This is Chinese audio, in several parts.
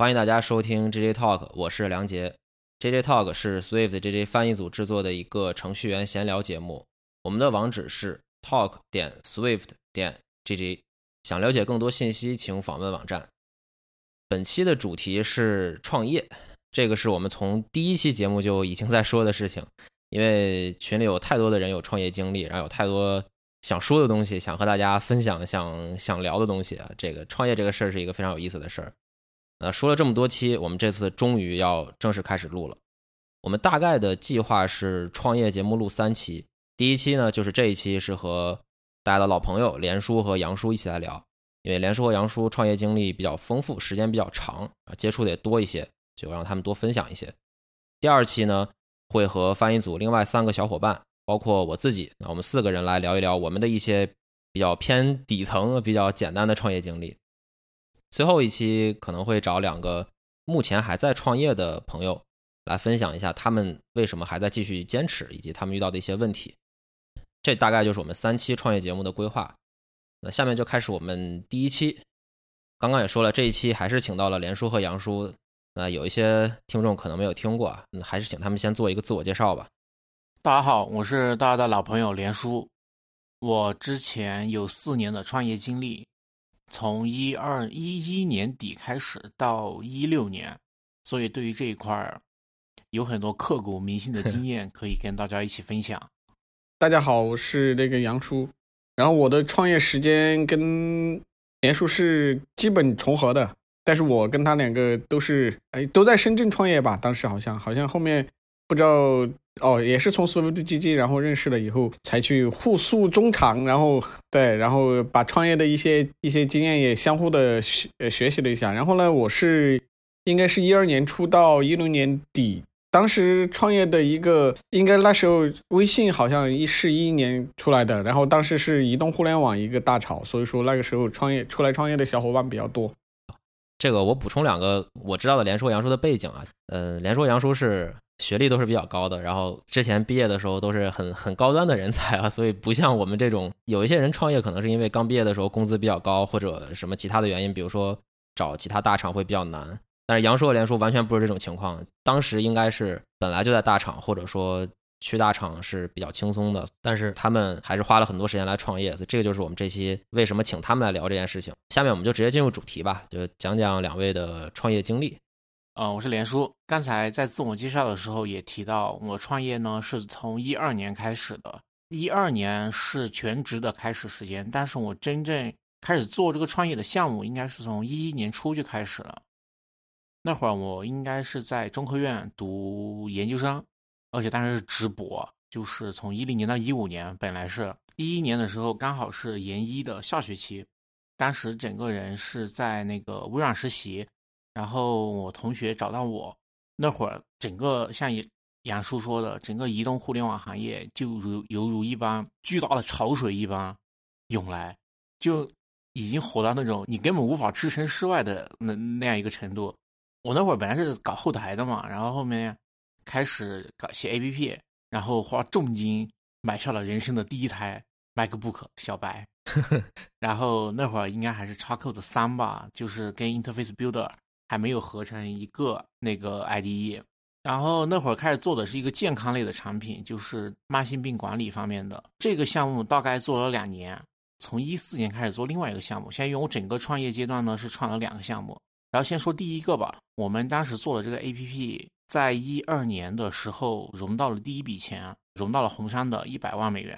欢迎大家收听 JJ Talk，我是梁杰。JJ Talk 是 Swift JJ 翻译组制作的一个程序员闲聊节目。我们的网址是 talk 点 swift 点 JJ。想了解更多信息，请访问网站。本期的主题是创业，这个是我们从第一期节目就已经在说的事情。因为群里有太多的人有创业经历，然后有太多想说的东西，想和大家分享，想想聊的东西啊。这个创业这个事儿是一个非常有意思的事儿。那，说了这么多期，我们这次终于要正式开始录了。我们大概的计划是创业节目录三期，第一期呢就是这一期是和大家的老朋友连叔和杨叔一起来聊，因为连叔和杨叔创业经历比较丰富，时间比较长啊，接触的也多一些，就让他们多分享一些。第二期呢会和翻译组另外三个小伙伴，包括我自己，那我们四个人来聊一聊我们的一些比较偏底层、比较简单的创业经历。最后一期可能会找两个目前还在创业的朋友来分享一下他们为什么还在继续坚持，以及他们遇到的一些问题。这大概就是我们三期创业节目的规划。那下面就开始我们第一期。刚刚也说了，这一期还是请到了连叔和杨叔。那有一些听众可能没有听过，那还是请他们先做一个自我介绍吧。大家好，我是大家的老朋友连叔。我之前有四年的创业经历。从一二一一年底开始到一六年，所以对于这一块儿有很多刻骨铭心的经验可以跟大家一起分享。大家好，我是那个杨叔，然后我的创业时间跟连叔是基本重合的，但是我跟他两个都是哎都在深圳创业吧，当时好像好像后面不知道。哦，也是从 Swift GG 然后认识了以后，才去互诉衷肠，然后对，然后把创业的一些一些经验也相互的学学习了一下。然后呢，我是应该是一二年初到一六年底，当时创业的一个，应该那时候微信好像一是一一年出来的，然后当时是移动互联网一个大潮，所以说那个时候创业出来创业的小伙伴比较多。这个我补充两个我知道的连说杨叔的背景啊，呃，连说杨叔是。学历都是比较高的，然后之前毕业的时候都是很很高端的人才啊，所以不像我们这种有一些人创业可能是因为刚毕业的时候工资比较高，或者什么其他的原因，比如说找其他大厂会比较难。但是杨硕连说完全不是这种情况，当时应该是本来就在大厂，或者说去大厂是比较轻松的，但是他们还是花了很多时间来创业，所以这个就是我们这期为什么请他们来聊这件事情。下面我们就直接进入主题吧，就讲讲两位的创业经历。嗯，我是连叔。刚才在自我介绍的时候也提到，我创业呢是从一二年开始的。一二年是全职的开始时间，但是我真正开始做这个创业的项目，应该是从一一年初就开始了。那会儿我应该是在中科院读研究生，而且当时是直博，就是从一零年到一五年。本来是一一年的时候，刚好是研一的下学期，当时整个人是在那个微软实习。然后我同学找到我，那会儿整个像杨叔说的，整个移动互联网行业就如犹如一般巨大的潮水一般涌来，就已经火到那种你根本无法置身事外的那那样一个程度。我那会儿本来是搞后台的嘛，然后后面开始搞写 APP，然后花重金买下了人生的第一台 MacBook 小白，然后那会儿应该还是 Xcode 三吧，就是跟 Interface Builder。还没有合成一个那个 IDE，然后那会儿开始做的是一个健康类的产品，就是慢性病管理方面的这个项目，大概做了两年。从一四年开始做另外一个项目，现在因为我整个创业阶段呢是创了两个项目。然后先说第一个吧，我们当时做的这个 APP，在一二年的时候融到了第一笔钱，融到了红杉的一百万美元。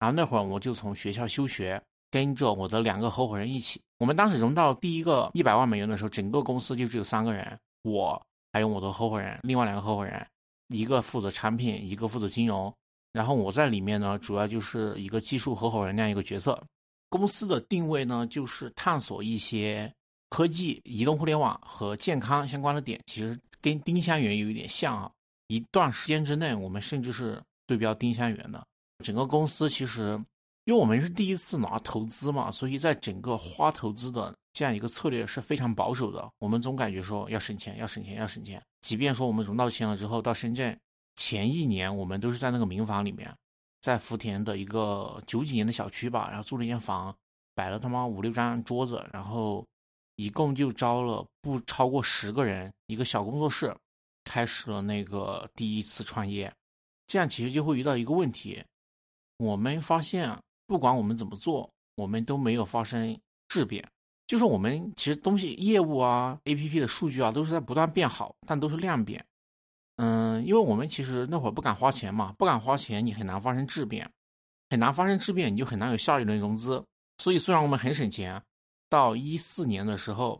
然后那会儿我就从学校休学。跟着我的两个合伙人一起，我们当时融到第一个一百万美元的时候，整个公司就只有三个人，我还有我的合伙人，另外两个合伙人，一个负责产品，一个负责金融，然后我在里面呢，主要就是一个技术合伙人那样一个角色。公司的定位呢，就是探索一些科技、移动互联网和健康相关的点，其实跟丁香园有一点像啊。一段时间之内，我们甚至是对标丁香园的。整个公司其实。因为我们是第一次拿投资嘛，所以在整个花投资的这样一个策略是非常保守的。我们总感觉说要省钱，要省钱，要省钱。即便说我们融到钱了之后，到深圳前一年，我们都是在那个民房里面，在福田的一个九几年的小区吧，然后租了一间房，摆了他妈五六张桌子，然后一共就招了不超过十个人，一个小工作室，开始了那个第一次创业。这样其实就会遇到一个问题，我们发现不管我们怎么做，我们都没有发生质变。就是我们其实东西业务啊、A P P 的数据啊，都是在不断变好，但都是量变。嗯，因为我们其实那会儿不敢花钱嘛，不敢花钱，你很难发生质变，很难发生质变，你就很难有下一轮融资。所以虽然我们很省钱，到一四年的时候，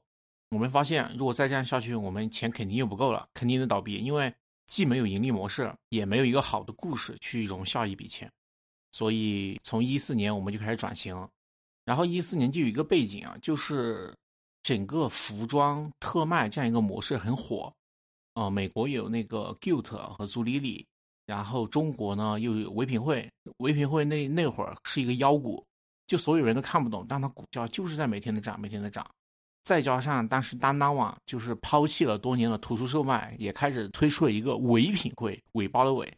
我们发现如果再这样下去，我们钱肯定又不够了，肯定能倒闭，因为既没有盈利模式，也没有一个好的故事去融下一笔钱。所以从一四年我们就开始转型。然后一四年就有一个背景啊，就是整个服装特卖这样一个模式很火，啊，美国有那个 Gilt 和朱丽丽，然后中国呢又有唯品会，唯品会那那会儿是一个妖股，就所有人都看不懂，但它股价就是在每天的涨，每天的涨。再加上当时当当网就是抛弃了多年的图书售卖，也开始推出了一个唯品会，尾巴的尾，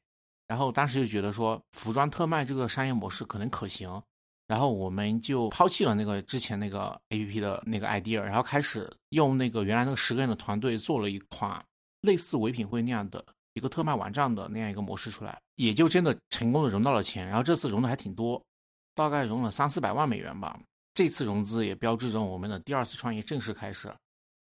然后当时就觉得说服装特卖这个商业模式可能可行。然后我们就抛弃了那个之前那个 A P P 的那个 idea，然后开始用那个原来那个十个人的团队做了一款类似唯品会那样的一个特卖网站的那样一个模式出来，也就真的成功的融到了钱。然后这次融的还挺多，大概融了三四百万美元吧。这次融资也标志着我们的第二次创业正式开始。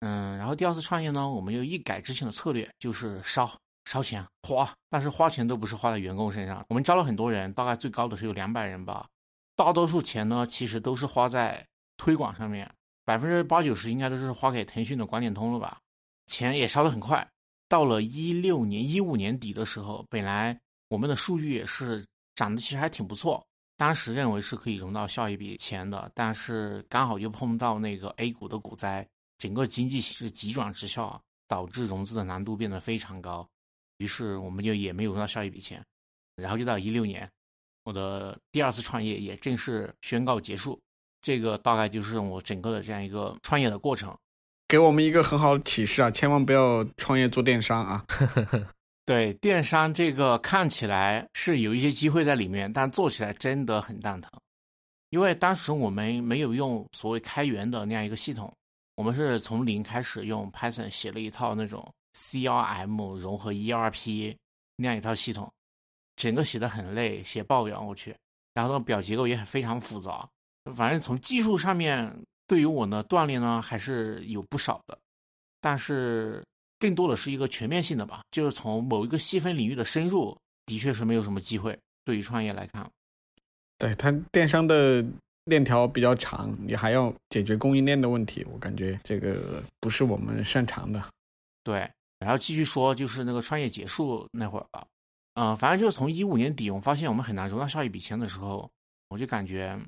嗯，然后第二次创业呢，我们就一改之前的策略，就是烧烧钱花，但是花钱都不是花在员工身上。我们招了很多人，大概最高的是有两百人吧。大多数钱呢，其实都是花在推广上面，百分之八九十应该都是花给腾讯的广点通了吧？钱也烧得很快。到了一六年、一五年底的时候，本来我们的数据也是涨得其实还挺不错，当时认为是可以融到下一笔钱的，但是刚好又碰到那个 A 股的股灾，整个经济是急转直下，导致融资的难度变得非常高，于是我们就也没有融到下一笔钱，然后就到一六年。我的第二次创业也正式宣告结束，这个大概就是我整个的这样一个创业的过程，给我们一个很好的启示啊！千万不要创业做电商啊！对，电商这个看起来是有一些机会在里面，但做起来真的很蛋疼，因为当时我们没有用所谓开源的那样一个系统，我们是从零开始用 Python 写了一套那种 CRM 融合 ERP 那样一套系统。整个写的很累，写报表我去，然后表结构也很非常复杂。反正从技术上面，对于我呢锻炼呢还是有不少的，但是更多的是一个全面性的吧，就是从某一个细分领域的深入，的确是没有什么机会。对于创业来看，对它电商的链条比较长，你还要解决供应链的问题，我感觉这个不是我们擅长的。对，然后继续说，就是那个创业结束那会儿吧。嗯，反正就是从一五年底，我发现我们很难融到下一笔钱的时候，我就感觉，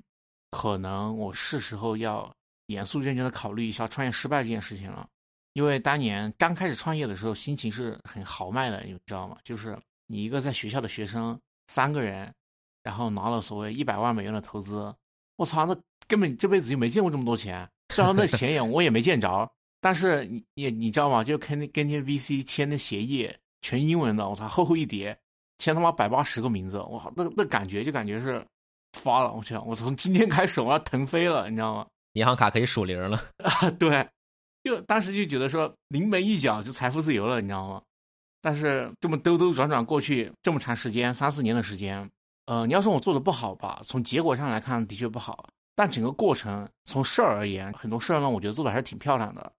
可能我是时候要严肃认真的考虑一下创业失败这件事情了。因为当年刚开始创业的时候，心情是很豪迈的，你知道吗？就是你一个在学校的学生，三个人，然后拿了所谓一百万美元的投资，我操，那根本这辈子就没见过这么多钱。虽然那钱也 我也没见着，但是你你你知道吗？就跟跟那 VC 签的协议，全英文的，我操，厚厚一叠。签他妈百八十个名字，哇，那那感觉就感觉是发了，我去，我从今天开始我要腾飞了，你知道吗？银行卡可以数零了 啊！对，就当时就觉得说临门一脚就财富自由了，你知道吗？但是这么兜兜转转过去这么长时间，三四年的时间，呃，你要说我做的不好吧，从结果上来看的确不好，但整个过程从事儿而言，很多事儿呢，我觉得做的还是挺漂亮的。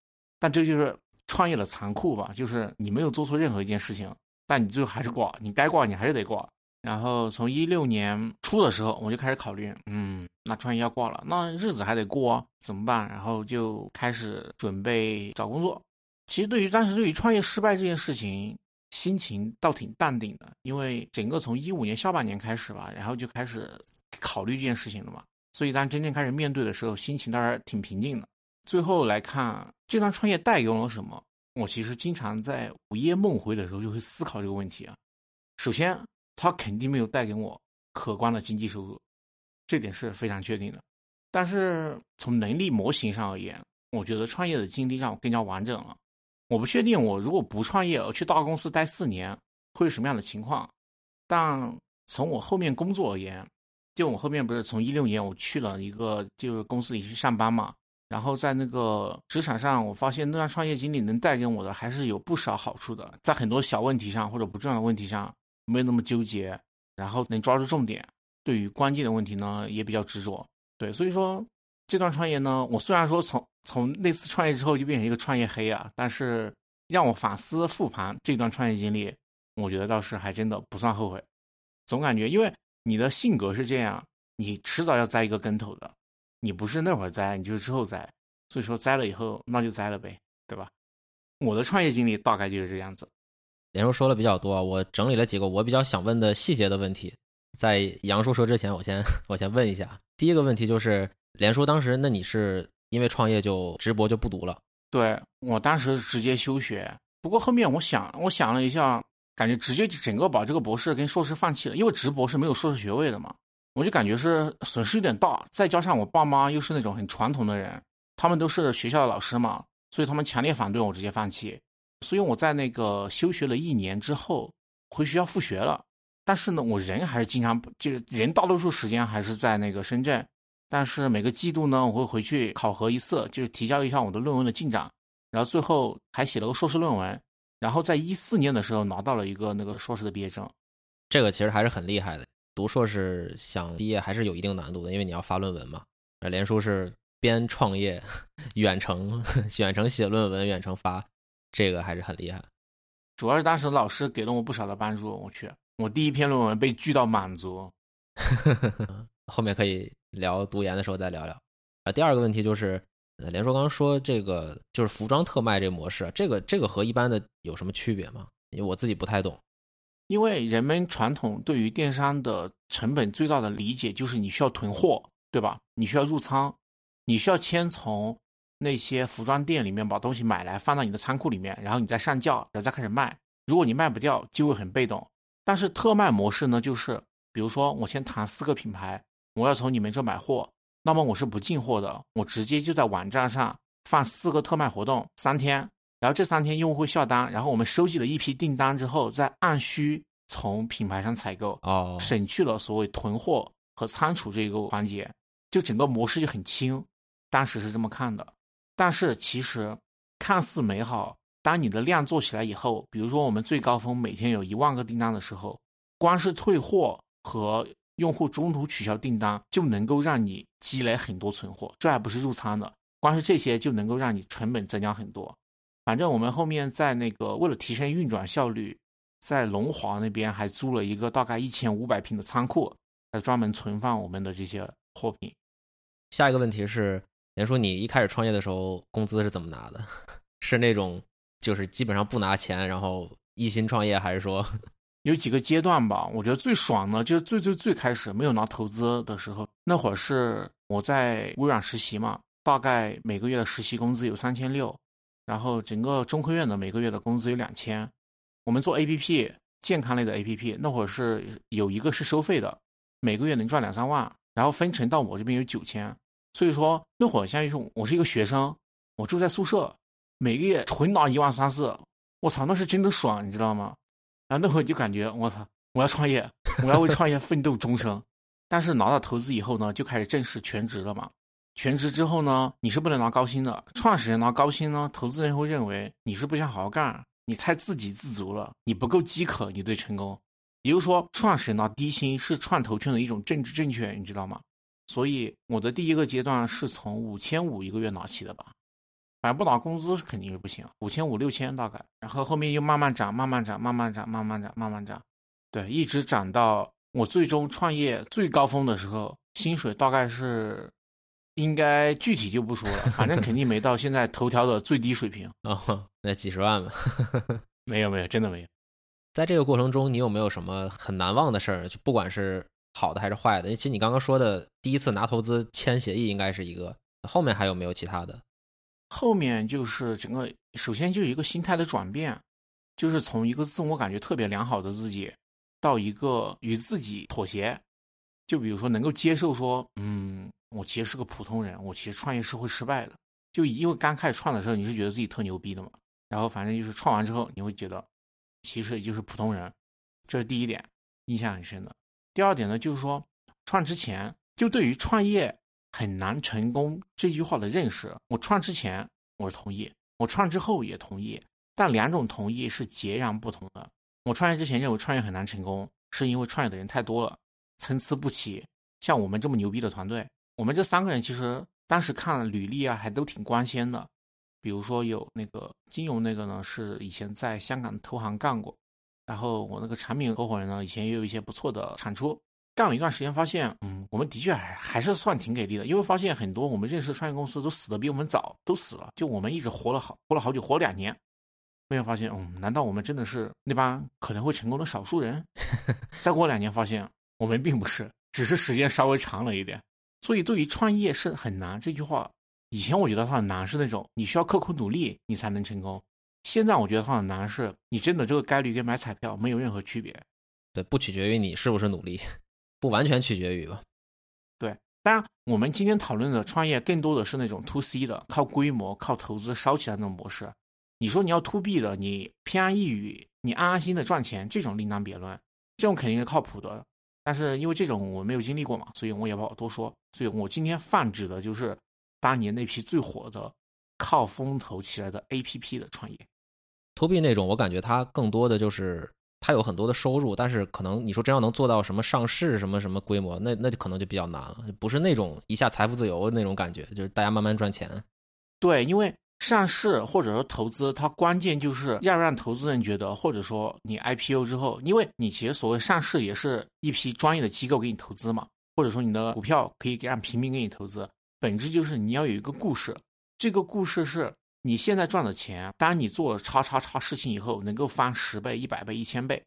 但这就是创业的残酷吧，就是你没有做错任何一件事情。但你最后还是挂，你该挂你还是得挂。然后从一六年初的时候，我就开始考虑，嗯，那创业要挂了，那日子还得过，怎么办？然后就开始准备找工作。其实对于当时对于创业失败这件事情，心情倒挺淡定的，因为整个从一五年下半年开始吧，然后就开始考虑这件事情了嘛。所以当真正开始面对的时候，心情当然挺平静的。最后来看，这段创业带给我什么？我其实经常在午夜梦回的时候就会思考这个问题啊。首先，它肯定没有带给我可观的经济收入，这点是非常确定的。但是从能力模型上而言，我觉得创业的经历让我更加完整了。我不确定我如果不创业而去大公司待四年会是什么样的情况，但从我后面工作而言，就我后面不是从一六年我去了一个就是公司里去上班嘛。然后在那个职场上，我发现那段创业经历能带给我的还是有不少好处的，在很多小问题上或者不重要的问题上没有那么纠结，然后能抓住重点，对于关键的问题呢也比较执着。对，所以说这段创业呢，我虽然说从从那次创业之后就变成一个创业黑啊，但是让我反思复盘这段创业经历，我觉得倒是还真的不算后悔。总感觉因为你的性格是这样，你迟早要栽一个跟头的。你不是那会儿栽，你就是之后栽，所以说栽了以后那就栽了呗，对吧？我的创业经历大概就是这样子。连叔说了比较多，我整理了几个我比较想问的细节的问题，在杨叔说之前，我先 我先问一下。第一个问题就是，连叔当时那你是因为创业就直博就不读了？对我当时直接休学，不过后面我想我想了一下，感觉直接整个把这个博士跟硕士放弃了，因为直博是没有硕士学位的嘛。我就感觉是损失有点大，再加上我爸妈又是那种很传统的人，他们都是学校的老师嘛，所以他们强烈反对我直接放弃。所以我在那个休学了一年之后回学校复学了，但是呢，我人还是经常就是人大多数时间还是在那个深圳，但是每个季度呢，我会回去考核一次，就是提交一下我的论文的进展，然后最后还写了个硕士论文，然后在一四年的时候拿到了一个那个硕士的毕业证，这个其实还是很厉害的。读硕士想毕业还是有一定难度的，因为你要发论文嘛。连叔是边创业，远程远程写论文，远程发，这个还是很厉害。主要是当时老师给了我不少的帮助。我去，我第一篇论文被拒到满足。后面可以聊读研的时候再聊聊。啊，第二个问题就是，连叔刚刚说这个就是服装特卖这个模式，这个这个和一般的有什么区别吗？因为我自己不太懂。因为人们传统对于电商的成本最大的理解就是你需要囤货，对吧？你需要入仓，你需要先从那些服装店里面把东西买来放到你的仓库里面，然后你再上架，然后再开始卖。如果你卖不掉，就会很被动。但是特卖模式呢，就是比如说我先谈四个品牌，我要从你们这买货，那么我是不进货的，我直接就在网站上放四个特卖活动，三天。然后这三天用户会下单，然后我们收集了一批订单之后，再按需从品牌上采购，哦，省去了所谓囤货和仓储这个环节，就整个模式就很轻。当时是这么看的，但是其实看似美好，当你的量做起来以后，比如说我们最高峰每天有一万个订单的时候，光是退货和用户中途取消订单就能够让你积累很多存货，这还不是入仓的，光是这些就能够让你成本增加很多。反正我们后面在那个为了提升运转效率，在龙华那边还租了一个大概一千五百平的仓库，来专门存放我们的这些货品。下一个问题是，连叔，你一开始创业的时候工资是怎么拿的？是那种就是基本上不拿钱，然后一心创业，还是说 有几个阶段吧？我觉得最爽的就是最最最开始没有拿投资的时候，那会儿是我在微软实习嘛，大概每个月的实习工资有三千六。然后整个中科院的每个月的工资有两千，我们做 A P P 健康类的 A P P，那会儿是有一个是收费的，每个月能赚两三万，然后分成到我这边有九千，所以说那会儿相当于是我是一个学生，我住在宿舍，每个月纯拿一万三四，我操，那是真的爽，你知道吗？然后那会儿就感觉我操，我要创业，我要为创业奋斗终生，但是拿到投资以后呢，就开始正式全职了嘛。全职之后呢，你是不能拿高薪的。创始人拿高薪呢，投资人会认为你是不想好好干，你太自给自足了，你不够饥渴，你对成功。也就是说，创始人拿低薪是创投圈的一种政治正确，你知道吗？所以我的第一个阶段是从五千五一个月拿起的吧，反正不拿工资是肯定是不行，五千五六千大概，然后后面又慢慢涨，慢慢涨，慢慢涨，慢慢涨，慢慢涨，对，一直涨到我最终创业最高峰的时候，薪水大概是。应该具体就不说了，反正肯定没到现在头条的最低水平啊，那几十万吧。没有没有，真的没有。在这个过程中，你有没有什么很难忘的事儿？就不管是好的还是坏的。其实你刚刚说的第一次拿投资签协议应该是一个，后面还有没有其他的？后面就是整个，首先就一个心态的转变，就是从一个自我感觉特别良好的自己，到一个与自己妥协。就比如说能够接受说，嗯。我其实是个普通人，我其实创业是会失败的，就因为刚开始创的时候你是觉得自己特牛逼的嘛，然后反正就是创完之后你会觉得，其实也就是普通人，这是第一点，印象很深的。第二点呢，就是说创之前就对于创业很难成功这句话的认识，我创之前我是同意，我创之后也同意，但两种同意是截然不同的。我创业之前认为创业很难成功，是因为创业的人太多了，参差不齐。像我们这么牛逼的团队，我们这三个人其实当时看履历啊，还都挺光鲜的。比如说有那个金融那个呢，是以前在香港投行干过，然后我那个产品合伙人呢，以前也有一些不错的产出。干了一段时间，发现，嗯，我们的确还还是算挺给力的，因为发现很多我们认识的创业公司都死的比我们早，都死了，就我们一直活了好活了好久，活两年。后面发现，嗯，难道我们真的是那帮可能会成功的少数人？再过两年，发现我们并不是，只是时间稍微长了一点。所以，对于创业是很难这句话，以前我觉得它很难，是那种你需要刻苦努力你才能成功。现在我觉得它很难，是你真的这个概率跟买彩票没有任何区别。对，不取决于你是不是努力，不完全取决于吧。对，当然我们今天讨论的创业更多的是那种 to C 的，靠规模、靠投资烧起来那种模式。你说你要 to B 的，你偏安一隅，你安安心的赚钱，这种另当别论，这种肯定是靠谱的。但是因为这种我没有经历过嘛，所以我也不好多说。所以我今天泛指的就是当年那批最火的、靠风投起来的 APP 的创业。to B 那种，我感觉它更多的就是它有很多的收入，但是可能你说真要能做到什么上市、什么什么规模，那那就可能就比较难了，不是那种一下财富自由那种感觉，就是大家慢慢赚钱。对，因为。上市或者说投资，它关键就是要让投资人觉得，或者说你 IPO 之后，因为你其实所谓上市也是一批专业的机构给你投资嘛，或者说你的股票可以让平民给你投资，本质就是你要有一个故事，这个故事是你现在赚的钱，当你做了叉叉叉事情以后，能够翻十倍、一百倍、一千倍，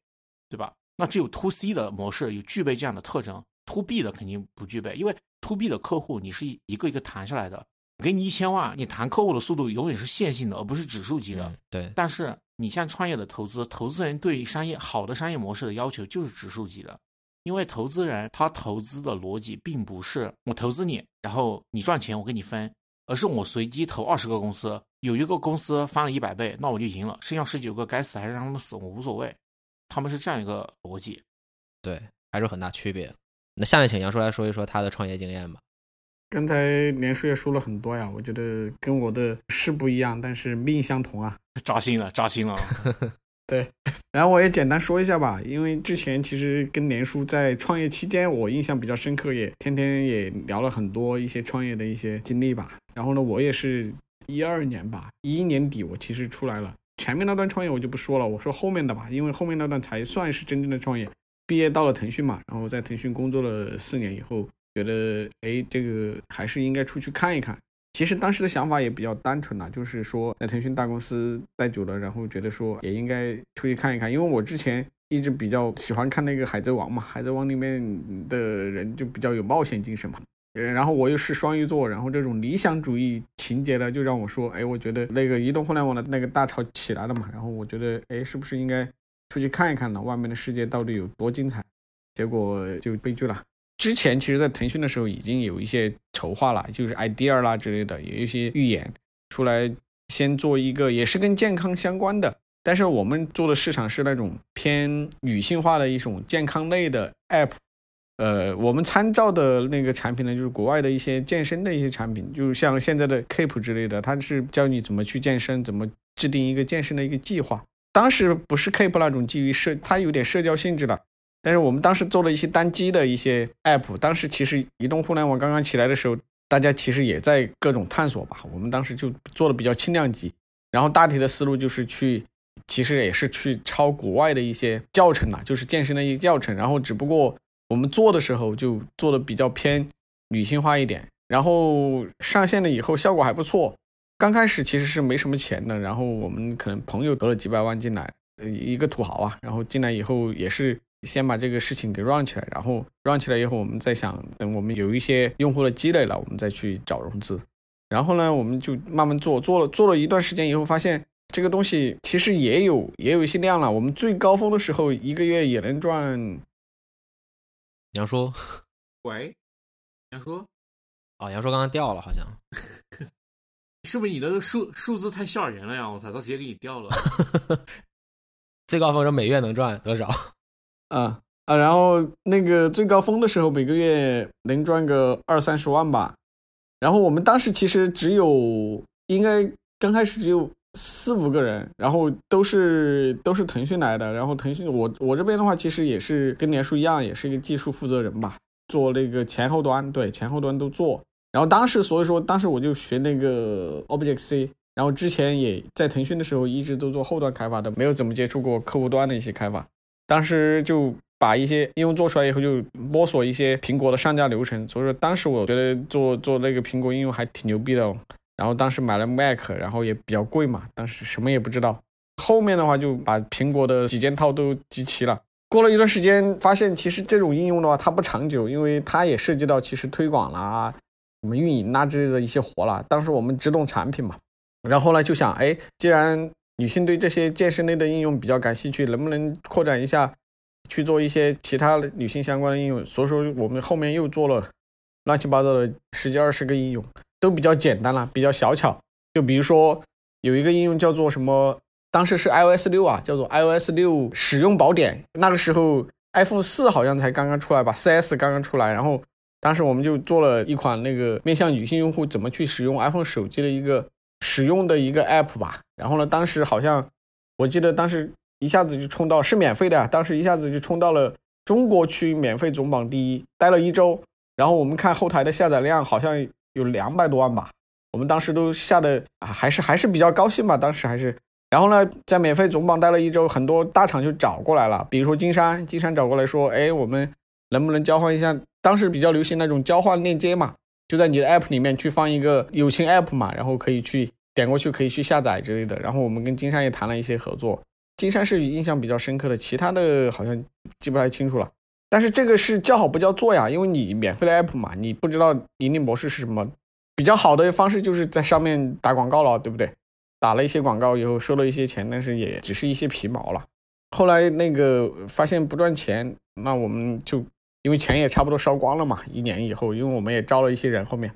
对吧？那只有 To C 的模式有具备这样的特征，To B 的肯定不具备，因为 To B 的客户你是一个一个谈下来的。给你一千万，你谈客户的速度永远是线性的，而不是指数级的。对。但是你像创业的投资，投资人对商业好的商业模式的要求就是指数级的，因为投资人他投资的逻辑并不是我投资你，然后你赚钱我给你分，而是我随机投二十个公司，有一个公司翻了一百倍，那我就赢了，剩下十九个该死还是让他们死，我无所谓。他们是这样一个逻辑。对，还是很大区别。那下面请杨叔来说一说他的创业经验吧。刚才连叔也说了很多呀，我觉得跟我的是不一样，但是命相同啊，扎心了，扎心了。对，然后我也简单说一下吧，因为之前其实跟连叔在创业期间，我印象比较深刻，也天天也聊了很多一些创业的一些经历吧。然后呢，我也是一二年吧，一一年底我其实出来了，前面那段创业我就不说了，我说后面的吧，因为后面那段才算是真正的创业。毕业到了腾讯嘛，然后在腾讯工作了四年以后。觉得哎，这个还是应该出去看一看。其实当时的想法也比较单纯呐，就是说在腾讯大公司待久了，然后觉得说也应该出去看一看。因为我之前一直比较喜欢看那个《海贼王》嘛，《海贼王》里面的人就比较有冒险精神嘛。然后我又是双鱼座，然后这种理想主义情节呢，就让我说，哎，我觉得那个移动互联网的那个大潮起来了嘛，然后我觉得，哎，是不是应该出去看一看呢？外面的世界到底有多精彩？结果就悲剧了。之前其实，在腾讯的时候已经有一些筹划了，就是 idea 啦之类的，有一些预言出来，先做一个也是跟健康相关的，但是我们做的市场是那种偏女性化的一种健康类的 app，呃，我们参照的那个产品呢，就是国外的一些健身的一些产品，就像现在的 Keep 之类的，它是教你怎么去健身，怎么制定一个健身的一个计划。当时不是 Keep 那种基于社，它有点社交性质的。但是我们当时做了一些单机的一些 app，当时其实移动互联网刚刚起来的时候，大家其实也在各种探索吧。我们当时就做的比较轻量级，然后大体的思路就是去，其实也是去抄国外的一些教程啦，就是健身的一些教程。然后只不过我们做的时候就做的比较偏女性化一点，然后上线了以后效果还不错。刚开始其实是没什么钱的，然后我们可能朋友投了几百万进来，一个土豪啊，然后进来以后也是。先把这个事情给 run 起来，然后 run 起来以后，我们再想，等我们有一些用户的积累了，我们再去找融资。然后呢，我们就慢慢做，做了做了一段时间以后，发现这个东西其实也有也有一些量了。我们最高峰的时候，一个月也能赚。杨叔，喂，杨叔，啊，杨叔刚刚掉了，好像，是不是你的数数字太吓人了呀？我操，他直接给你掉了。最高峰是每月能赚多少？啊啊，然后那个最高峰的时候，每个月能赚个二三十万吧。然后我们当时其实只有应该刚开始只有四五个人，然后都是都是腾讯来的。然后腾讯我我这边的话，其实也是跟年叔一样，也是一个技术负责人吧，做那个前后端，对前后端都做。然后当时所以说当时我就学那个 Object C，然后之前也在腾讯的时候一直都做后端开发的，没有怎么接触过客户端的一些开发。当时就。把一些应用做出来以后，就摸索一些苹果的上架流程。所以说，当时我觉得做做那个苹果应用还挺牛逼的哦。然后当时买了 Mac，然后也比较贵嘛，当时什么也不知道。后面的话就把苹果的几件套都集齐了。过了一段时间，发现其实这种应用的话，它不长久，因为它也涉及到其实推广啦、什么运营啦之类的一些活了。当时我们只懂产品嘛，然后呢就想，哎，既然女性对这些健身类的应用比较感兴趣，能不能扩展一下？去做一些其他女性相关的应用，所以说我们后面又做了乱七八糟的十几二十个应用，都比较简单了，比较小巧。就比如说有一个应用叫做什么，当时是 iOS 六啊，叫做 iOS 六使用宝典。那个时候 iPhone 四好像才刚刚出来吧，四 S 刚刚出来，然后当时我们就做了一款那个面向女性用户怎么去使用 iPhone 手机的一个使用的一个 App 吧。然后呢，当时好像我记得当时。一下子就冲到是免费的，当时一下子就冲到了中国区免费总榜第一，待了一周。然后我们看后台的下载量好像有两百多万吧，我们当时都下的啊，还是还是比较高兴吧。当时还是，然后呢，在免费总榜待了一周，很多大厂就找过来了，比如说金山，金山找过来说，哎，我们能不能交换一下？当时比较流行那种交换链接嘛，就在你的 app 里面去放一个友情 app 嘛，然后可以去点过去可以去下载之类的。然后我们跟金山也谈了一些合作。金山是印象比较深刻的，其他的好像记不太清楚了。但是这个是叫好不叫座呀，因为你免费的 app 嘛，你不知道盈利模式是什么。比较好的方式就是在上面打广告了，对不对？打了一些广告以后收了一些钱，但是也只是一些皮毛了。后来那个发现不赚钱，那我们就因为钱也差不多烧光了嘛。一年以后，因为我们也招了一些人，后面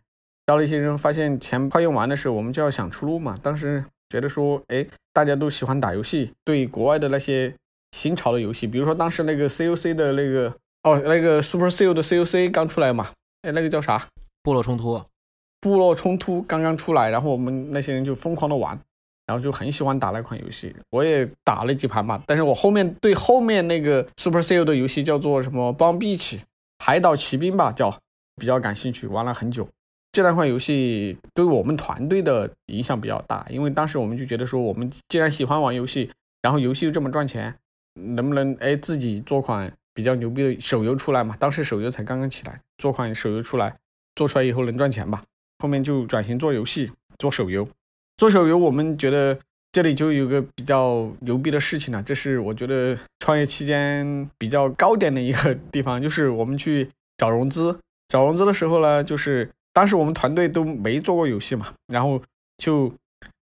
招了一些人，发现钱快用完的时候，我们就要想出路嘛。当时。觉得说，哎，大家都喜欢打游戏，对国外的那些新潮的游戏，比如说当时那个 COC 的那个，哦，那个 Super Cell 的 COC 刚出来嘛，哎，那个叫啥？部落冲突，部落冲突刚刚出来，然后我们那些人就疯狂的玩，然后就很喜欢打那款游戏，我也打了几盘嘛，但是我后面对后面那个 Super Cell 的游戏叫做什么 Bomb Beach 海岛骑兵吧，叫比较感兴趣，玩了很久。这两款游戏对我们团队的影响比较大，因为当时我们就觉得说，我们既然喜欢玩游戏，然后游戏又这么赚钱，能不能哎自己做款比较牛逼的手游出来嘛？当时手游才刚刚起来，做款手游出来，做出来以后能赚钱吧？后面就转型做游戏，做手游。做手游，我们觉得这里就有个比较牛逼的事情了，这是我觉得创业期间比较高点的一个地方，就是我们去找融资。找融资的时候呢，就是。当时我们团队都没做过游戏嘛，然后就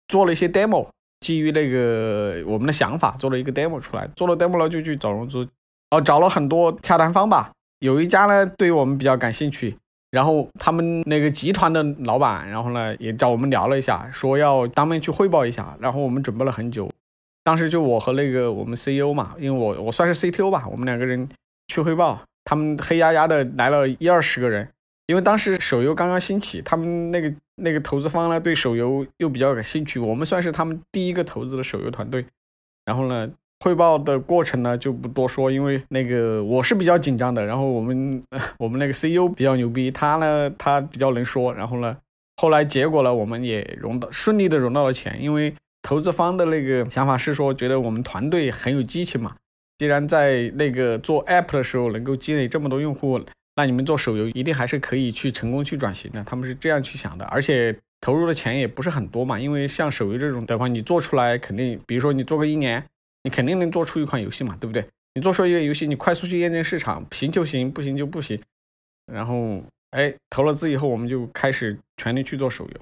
做了一些 demo，基于那个我们的想法做了一个 demo 出来，做了 demo 了就去找融资，哦，找了很多洽谈方吧。有一家呢对我们比较感兴趣，然后他们那个集团的老板，然后呢也找我们聊了一下，说要当面去汇报一下。然后我们准备了很久，当时就我和那个我们 CEO 嘛，因为我我算是 CTO 吧，我们两个人去汇报，他们黑压压的来了一二十个人。因为当时手游刚刚兴起，他们那个那个投资方呢对手游又比较感兴趣，我们算是他们第一个投资的手游团队。然后呢，汇报的过程呢就不多说，因为那个我是比较紧张的。然后我们 我们那个 CEO 比较牛逼，他呢他比较能说。然后呢，后来结果呢，我们也融到顺利的融到了钱，因为投资方的那个想法是说，觉得我们团队很有激情嘛。既然在那个做 App 的时候能够积累这么多用户。那你们做手游一定还是可以去成功去转型的，他们是这样去想的，而且投入的钱也不是很多嘛，因为像手游这种的话，你做出来肯定，比如说你做个一年，你肯定能做出一款游戏嘛，对不对？你做出一个游戏，你快速去验证市场，行就行，不行就不行。然后，哎，投了资以后，我们就开始全力去做手游。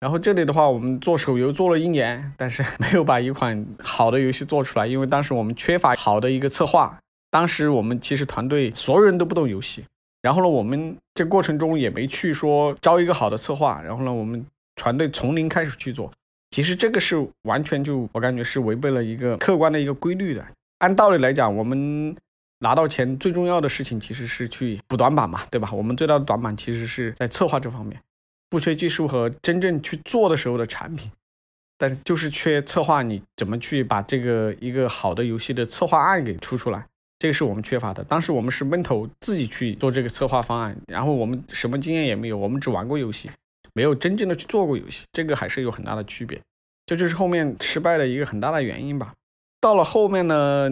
然后这里的话，我们做手游做了一年，但是没有把一款好的游戏做出来，因为当时我们缺乏好的一个策划。当时我们其实团队所有人都不懂游戏。然后呢，我们这过程中也没去说招一个好的策划。然后呢，我们团队从零开始去做。其实这个是完全就我感觉是违背了一个客观的一个规律的。按道理来讲，我们拿到钱最重要的事情其实是去补短板嘛，对吧？我们最大的短板其实是在策划这方面。不缺技术和真正去做的时候的产品，但是就是缺策划，你怎么去把这个一个好的游戏的策划案给出出来？这个是我们缺乏的。当时我们是闷头自己去做这个策划方案，然后我们什么经验也没有，我们只玩过游戏，没有真正的去做过游戏，这个还是有很大的区别。这就是后面失败的一个很大的原因吧。到了后面呢，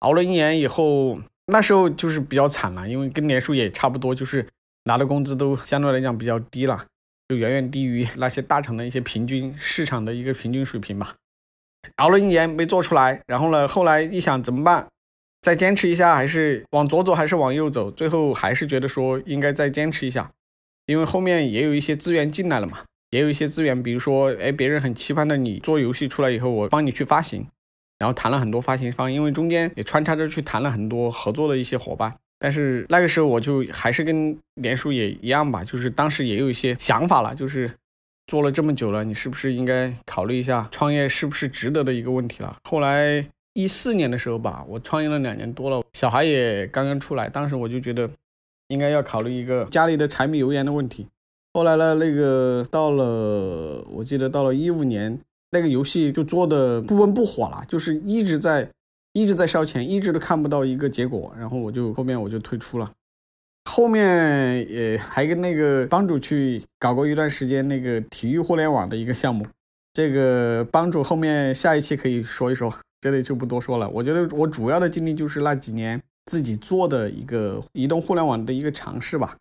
熬了一年以后，那时候就是比较惨了，因为跟年数也差不多，就是拿的工资都相对来讲比较低了，就远远低于那些大厂的一些平均市场的一个平均水平吧。熬了一年没做出来，然后呢，后来一想怎么办？再坚持一下，还是往左走，还是往右走？最后还是觉得说应该再坚持一下，因为后面也有一些资源进来了嘛，也有一些资源，比如说，哎，别人很期盼的你做游戏出来以后，我帮你去发行，然后谈了很多发行方，因为中间也穿插着去谈了很多合作的一些伙伴。但是那个时候我就还是跟连叔也一样吧，就是当时也有一些想法了，就是做了这么久了，你是不是应该考虑一下创业是不是值得的一个问题了？后来。一四年的时候吧，我创业了两年多了，小孩也刚刚出来，当时我就觉得应该要考虑一个家里的柴米油盐的问题。后来呢，那个到了，我记得到了一五年，那个游戏就做的不温不火了，就是一直在一直在烧钱，一直都看不到一个结果，然后我就后面我就退出了。后面也还跟那个帮主去搞过一段时间那个体育互联网的一个项目，这个帮主后面下一期可以说一说。这里就不多说了。我觉得我主要的经历就是那几年自己做的一个移动互联网的一个尝试吧。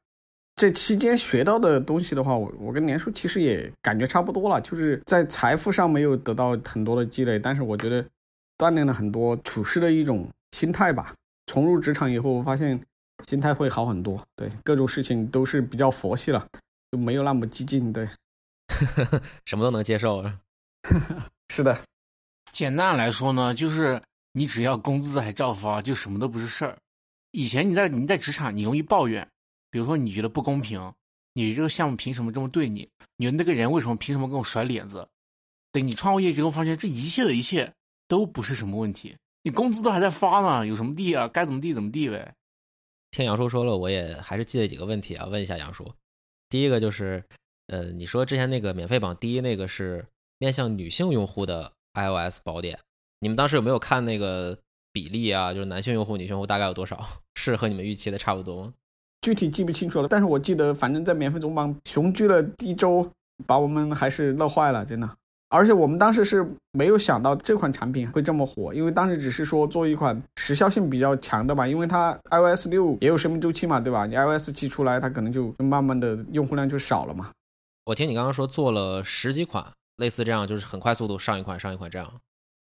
这期间学到的东西的话，我我跟年叔其实也感觉差不多了，就是在财富上没有得到很多的积累，但是我觉得锻炼了很多处事的一种心态吧。重入职场以后，我发现心态会好很多，对各种事情都是比较佛系了，就没有那么激进，对，什么都能接受。是的。简单来说呢，就是你只要工资还照发，就什么都不是事儿。以前你在你在职场，你容易抱怨，比如说你觉得不公平，你这个项目凭什么这么对你？你那个人为什么凭什么跟我甩脸子？等你创过业之后，发现这一切的一切都不是什么问题，你工资都还在发呢，有什么地啊？该怎么地怎么地呗。听杨叔说了，我也还是记得几个问题啊，问一下杨叔。第一个就是，呃，你说之前那个免费榜第一那个是面向女性用户的。iOS 宝典，你们当时有没有看那个比例啊？就是男性用户、女性用户大概有多少？是和你们预期的差不多吗？具体记不清楚了，但是我记得，反正在免费总榜雄居了一周，把我们还是乐坏了，真的。而且我们当时是没有想到这款产品会这么火，因为当时只是说做一款时效性比较强的吧，因为它 iOS 六也有生命周期嘛，对吧？你 iOS 七出来，它可能就慢慢的用户量就少了嘛。我听你刚刚说做了十几款。类似这样，就是很快速度上一款上一款这样。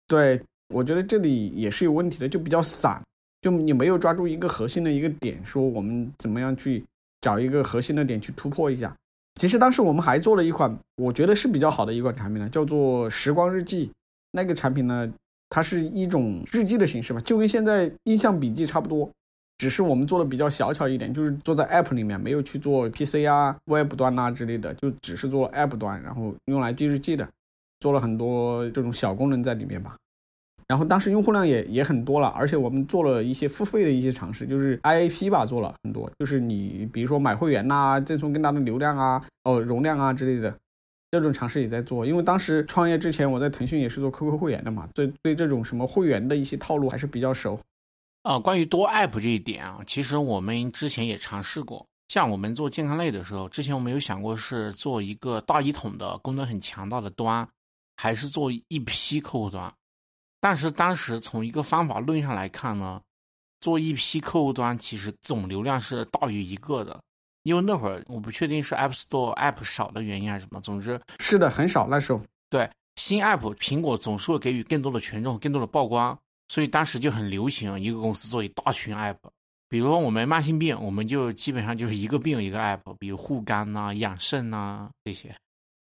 对，我觉得这里也是有问题的，就比较散，就你没有抓住一个核心的一个点，说我们怎么样去找一个核心的点去突破一下。其实当时我们还做了一款，我觉得是比较好的一款产品呢，叫做时光日记。那个产品呢，它是一种日记的形式嘛，就跟现在印象笔记差不多。只是我们做的比较小巧一点，就是做在 App 里面，没有去做 PC 啊、Web 端啊之类的，就只是做 App 端，然后用来记日记的，做了很多这种小功能在里面吧。然后当时用户量也也很多了，而且我们做了一些付费的一些尝试，就是 IAP 吧，做了很多，就是你比如说买会员呐，赠送更大的流量啊、哦容量啊之类的，这种尝试也在做。因为当时创业之前，我在腾讯也是做 QQ 会员的嘛，对对这种什么会员的一些套路还是比较熟。啊，关于多 app 这一点啊，其实我们之前也尝试过。像我们做健康类的时候，之前我们有想过是做一个大一统的功能很强大的端，还是做一批客户端。但是当时从一个方法论上来看呢，做一批客户端其实总流量是大于一个的，因为那会儿我不确定是 App Store app 少的原因还是什么，总之是的，很少那时候。对新 app，苹果总是会给予更多的权重、更多的曝光。所以当时就很流行一个公司做一大群 app，比如说我们慢性病，我们就基本上就是一个病一个 app，比如护肝呐、养肾呐这些。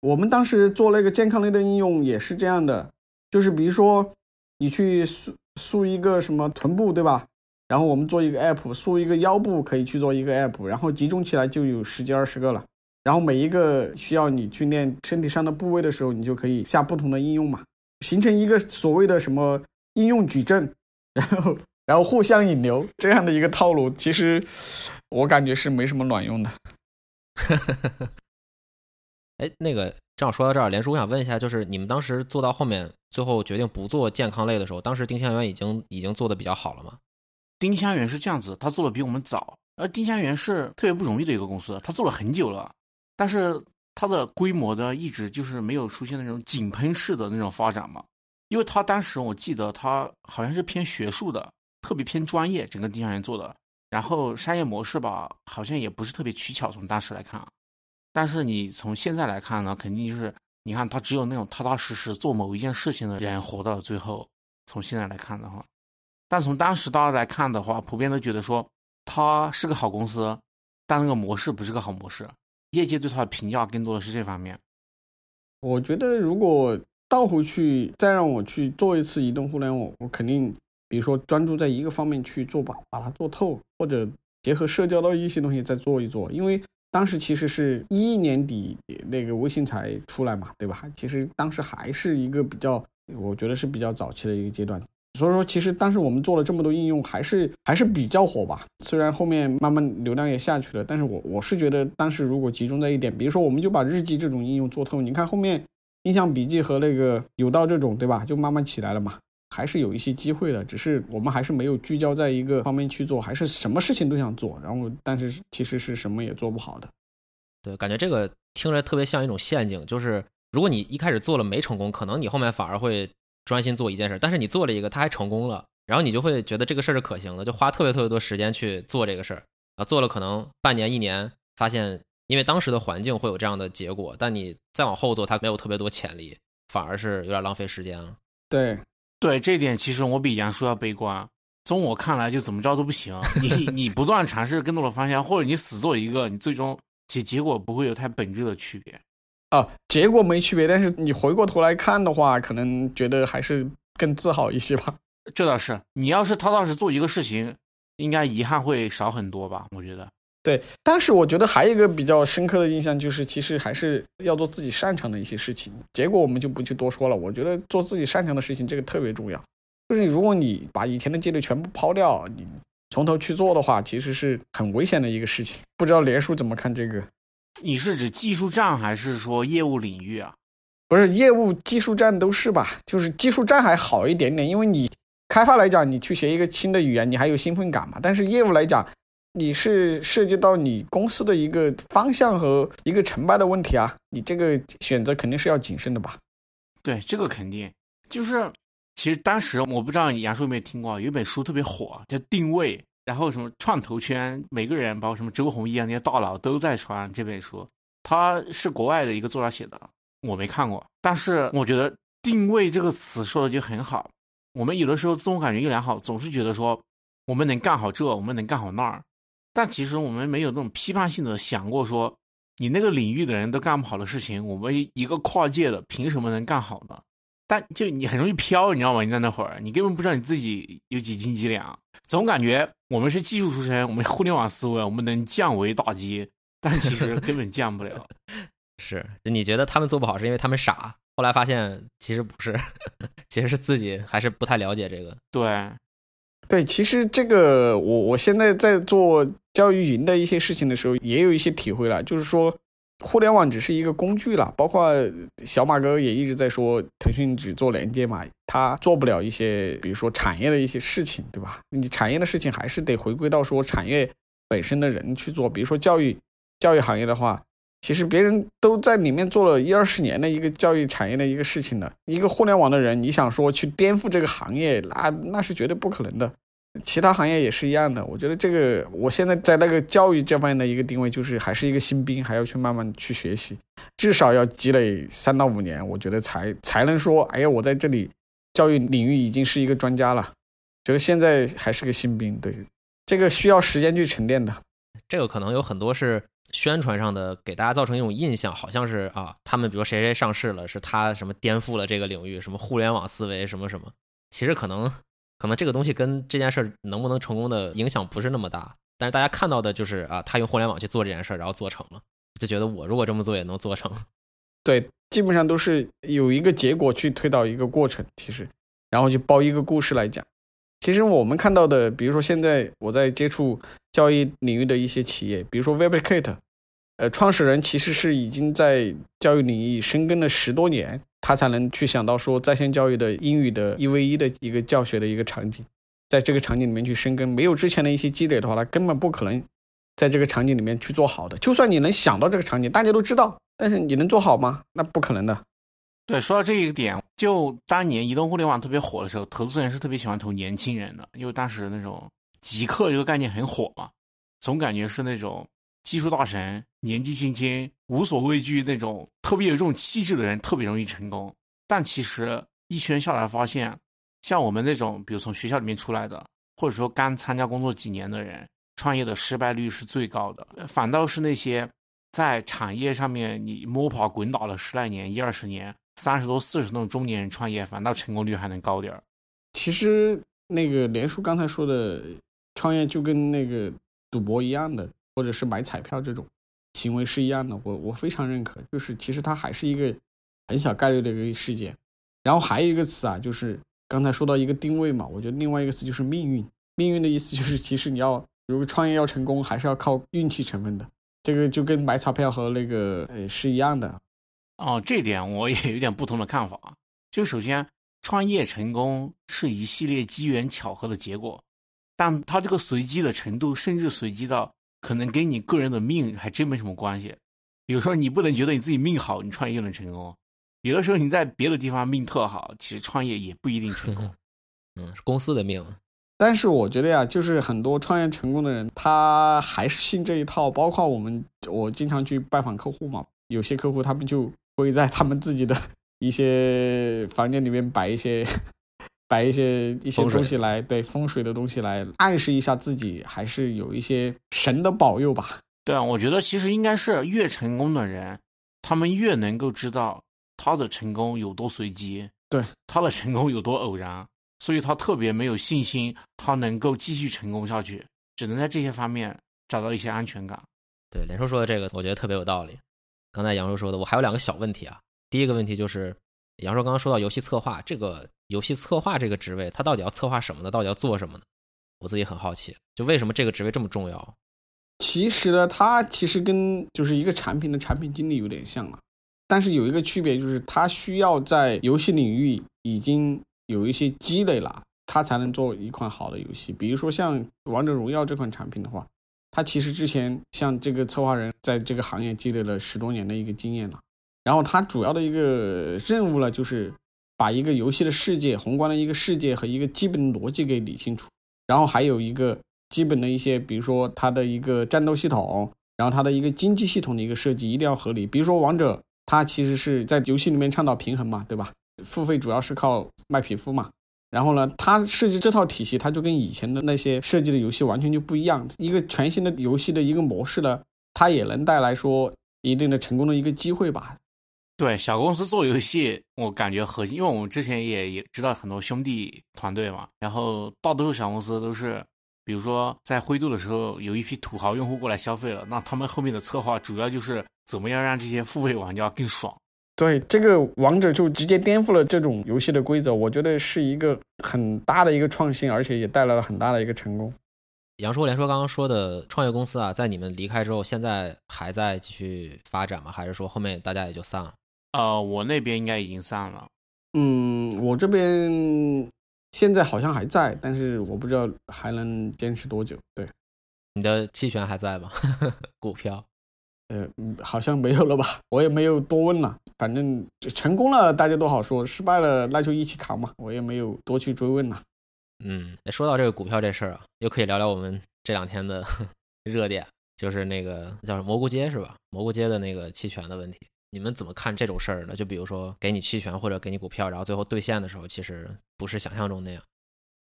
我们当时做那个健康类的应用也是这样的，就是比如说你去塑塑一个什么臀部，对吧？然后我们做一个 app，塑一个腰部可以去做一个 app，然后集中起来就有十几二十个了。然后每一个需要你去练身体上的部位的时候，你就可以下不同的应用嘛，形成一个所谓的什么。应用矩阵，然后然后互相引流这样的一个套路，其实我感觉是没什么卵用的。哎，那个正好说到这儿，连叔，我想问一下，就是你们当时做到后面，最后决定不做健康类的时候，当时丁香园已经已经做的比较好了吗？丁香园是这样子，他做的比我们早，而丁香园是特别不容易的一个公司，他做了很久了，但是它的规模呢，一直就是没有出现那种井喷式的那种发展嘛，因为他当时我记得他好像是偏学术的，特别偏专业，整个丁香园做的，然后商业模式吧，好像也不是特别取巧，从当时来看啊。但是你从现在来看呢，肯定就是你看他只有那种踏踏实实做某一件事情的人活到了最后。从现在来看的话，但从当时大家来看的话，普遍都觉得说他是个好公司，但那个模式不是个好模式。业界对他的评价更多的是这方面。我觉得如果倒回去再让我去做一次移动互联网，我肯定比如说专注在一个方面去做吧，把它做透，或者结合社交的一些东西再做一做，因为。当时其实是一一年底那个微信才出来嘛，对吧？其实当时还是一个比较，我觉得是比较早期的一个阶段。所以说，其实当时我们做了这么多应用，还是还是比较火吧。虽然后面慢慢流量也下去了，但是我我是觉得当时如果集中在一点，比如说我们就把日记这种应用做透，你看后面印象笔记和那个有道这种，对吧？就慢慢起来了嘛。还是有一些机会的，只是我们还是没有聚焦在一个方面去做，还是什么事情都想做，然后但是其实是什么也做不好的。对，感觉这个听着特别像一种陷阱，就是如果你一开始做了没成功，可能你后面反而会专心做一件事，但是你做了一个，它还成功了，然后你就会觉得这个事儿是可行的，就花特别特别多时间去做这个事儿啊，做了可能半年一年，发现因为当时的环境会有这样的结果，但你再往后做，它没有特别多潜力，反而是有点浪费时间了。对。对这一点，其实我比杨叔要悲观。从我看来，就怎么着都不行。你 你不断尝试更多的方向，或者你死做一个，你最终其结果不会有太本质的区别。啊，结果没区别，但是你回过头来看的话，可能觉得还是更自豪一些吧。这倒是，你要是踏踏实做一个事情，应该遗憾会少很多吧？我觉得。对，但是我觉得还有一个比较深刻的印象就是，其实还是要做自己擅长的一些事情。结果我们就不去多说了。我觉得做自己擅长的事情，这个特别重要。就是如果你把以前的积累全部抛掉，你从头去做的话，其实是很危险的一个事情。不知道连叔怎么看这个？你是指技术站还是说业务领域啊？不是业务、技术站都是吧？就是技术站还好一点点，因为你开发来讲，你去学一个新的语言，你还有兴奋感嘛。但是业务来讲，你是涉及到你公司的一个方向和一个成败的问题啊，你这个选择肯定是要谨慎的吧？对，这个肯定就是，其实当时我不知道杨叔有没有听过，有一本书特别火，叫《定位》，然后什么创投圈每个人，包括什么周鸿祎啊那些大佬都在传这本书，他是国外的一个作者写的，我没看过，但是我觉得“定位”这个词说的就很好。我们有的时候自我感觉一良好，总是觉得说我们能干好这，我们能干好那儿。但其实我们没有那种批判性的想过说，你那个领域的人都干不好的事情，我们一个跨界的凭什么能干好呢？但就你很容易飘，你知道吗？你在那会儿，你根本不知道你自己有几斤几两，总感觉我们是技术出身，我们互联网思维，我们能降维打击，但其实根本降不了。是，你觉得他们做不好是因为他们傻，后来发现其实不是，其实是自己还是不太了解这个。对。对，其实这个我我现在在做教育云的一些事情的时候，也有一些体会了。就是说，互联网只是一个工具了。包括小马哥也一直在说，腾讯只做连接嘛，他做不了一些，比如说产业的一些事情，对吧？你产业的事情还是得回归到说产业本身的人去做。比如说教育教育行业的话，其实别人都在里面做了一二十年的一个教育产业的一个事情了。一个互联网的人，你想说去颠覆这个行业，那那是绝对不可能的。其他行业也是一样的，我觉得这个我现在在那个教育这方面的一个定位，就是还是一个新兵，还要去慢慢去学习，至少要积累三到五年，我觉得才才能说，哎呀，我在这里教育领域已经是一个专家了。觉得现在还是个新兵，对，这个需要时间去沉淀的。这个可能有很多是宣传上的，给大家造成一种印象，好像是啊，他们比如谁谁上市了，是他什么颠覆了这个领域，什么互联网思维，什么什么，其实可能。可能这个东西跟这件事能不能成功的影响不是那么大，但是大家看到的就是啊，他用互联网去做这件事，然后做成了，就觉得我如果这么做也能做成。对，基本上都是有一个结果去推导一个过程，其实，然后就包一个故事来讲。其实我们看到的，比如说现在我在接触教育领域的一些企业，比如说 w e b k i t 呃，创始人其实是已经在教育领域深耕了十多年，他才能去想到说在线教育的英语的一 v 一的一个教学的一个场景，在这个场景里面去深耕，没有之前的一些积累的话，他根本不可能在这个场景里面去做好的。就算你能想到这个场景，大家都知道，但是你能做好吗？那不可能的。对，说到这一个点，就当年移动互联网特别火的时候，投资人是特别喜欢投年轻人的，因为当时那种极客这个概念很火嘛，总感觉是那种。技术大神，年纪轻轻，无所畏惧那种特别有这种气质的人，特别容易成功。但其实一圈下来发现，像我们那种，比如从学校里面出来的，或者说刚参加工作几年的人，创业的失败率是最高的。反倒是那些在产业上面你摸爬滚打了十来年、一二十年、三十多、四十那种中年人创业，反倒成功率还能高点儿。其实那个连叔刚才说的，创业就跟那个赌博一样的。或者是买彩票这种行为是一样的，我我非常认可。就是其实它还是一个很小概率的一个事件。然后还有一个词啊，就是刚才说到一个定位嘛，我觉得另外一个词就是命运。命运的意思就是，其实你要如果创业要成功，还是要靠运气成分的。这个就跟买彩票和那个呃是一样的。哦，这点我也有点不同的看法。就首先，创业成功是一系列机缘巧合的结果，但它这个随机的程度，甚至随机到。可能跟你个人的命还真没什么关系。比如说，你不能觉得你自己命好，你创业就能成功。有的时候你在别的地方命特好，其实创业也不一定成功。嗯，是公司的命。但是我觉得呀，就是很多创业成功的人，他还是信这一套。包括我们，我经常去拜访客户嘛，有些客户他们就会在他们自己的一些房间里面摆一些。摆一些一些东西来，对风水的东西来暗示一下自己，还是有一些神的保佑吧。对啊，我觉得其实应该是越成功的人，他们越能够知道他的成功有多随机，对他的成功有多偶然，所以他特别没有信心，他能够继续成功下去，只能在这些方面找到一些安全感。对，连叔说的这个，我觉得特别有道理。刚才杨叔说的，我还有两个小问题啊。第一个问题就是。杨硕刚刚说到游戏策划这个游戏策划这个职位，他到底要策划什么呢？到底要做什么呢？我自己很好奇，就为什么这个职位这么重要？其实呢，它其实跟就是一个产品的产品经理有点像了，但是有一个区别，就是他需要在游戏领域已经有一些积累了，他才能做一款好的游戏。比如说像王者荣耀这款产品的话，它其实之前像这个策划人在这个行业积累了十多年的一个经验了。然后它主要的一个任务呢，就是把一个游戏的世界、宏观的一个世界和一个基本逻辑给理清楚。然后还有一个基本的一些，比如说它的一个战斗系统，然后它的一个经济系统的一个设计一定要合理。比如说王者，它其实是在游戏里面倡导平衡嘛，对吧？付费主要是靠卖皮肤嘛。然后呢，它设计这套体系，它就跟以前的那些设计的游戏完全就不一样。一个全新的游戏的一个模式呢，它也能带来说一定的成功的一个机会吧。对小公司做游戏，我感觉核心，因为我们之前也也知道很多兄弟团队嘛，然后大多数小公司都是，比如说在灰度的时候，有一批土豪用户过来消费了，那他们后面的策划主要就是怎么样让这些付费玩家更爽。对，这个王者就直接颠覆了这种游戏的规则，我觉得是一个很大的一个创新，而且也带来了很大的一个成功。杨叔连说刚刚说的创业公司啊，在你们离开之后，现在还在继续发展吗？还是说后面大家也就散了？呃，我那边应该已经散了。嗯，我这边现在好像还在，但是我不知道还能坚持多久。对，你的期权还在吗？股票？呃，好像没有了吧？我也没有多问了。反正成功了大家都好说，失败了那就一起扛嘛。我也没有多去追问了。嗯，说到这个股票这事儿啊，又可以聊聊我们这两天的 热点，就是那个叫蘑菇街是吧？蘑菇街的那个期权的问题。你们怎么看这种事儿呢？就比如说给你期权或者给你股票，然后最后兑现的时候，其实不是想象中那样。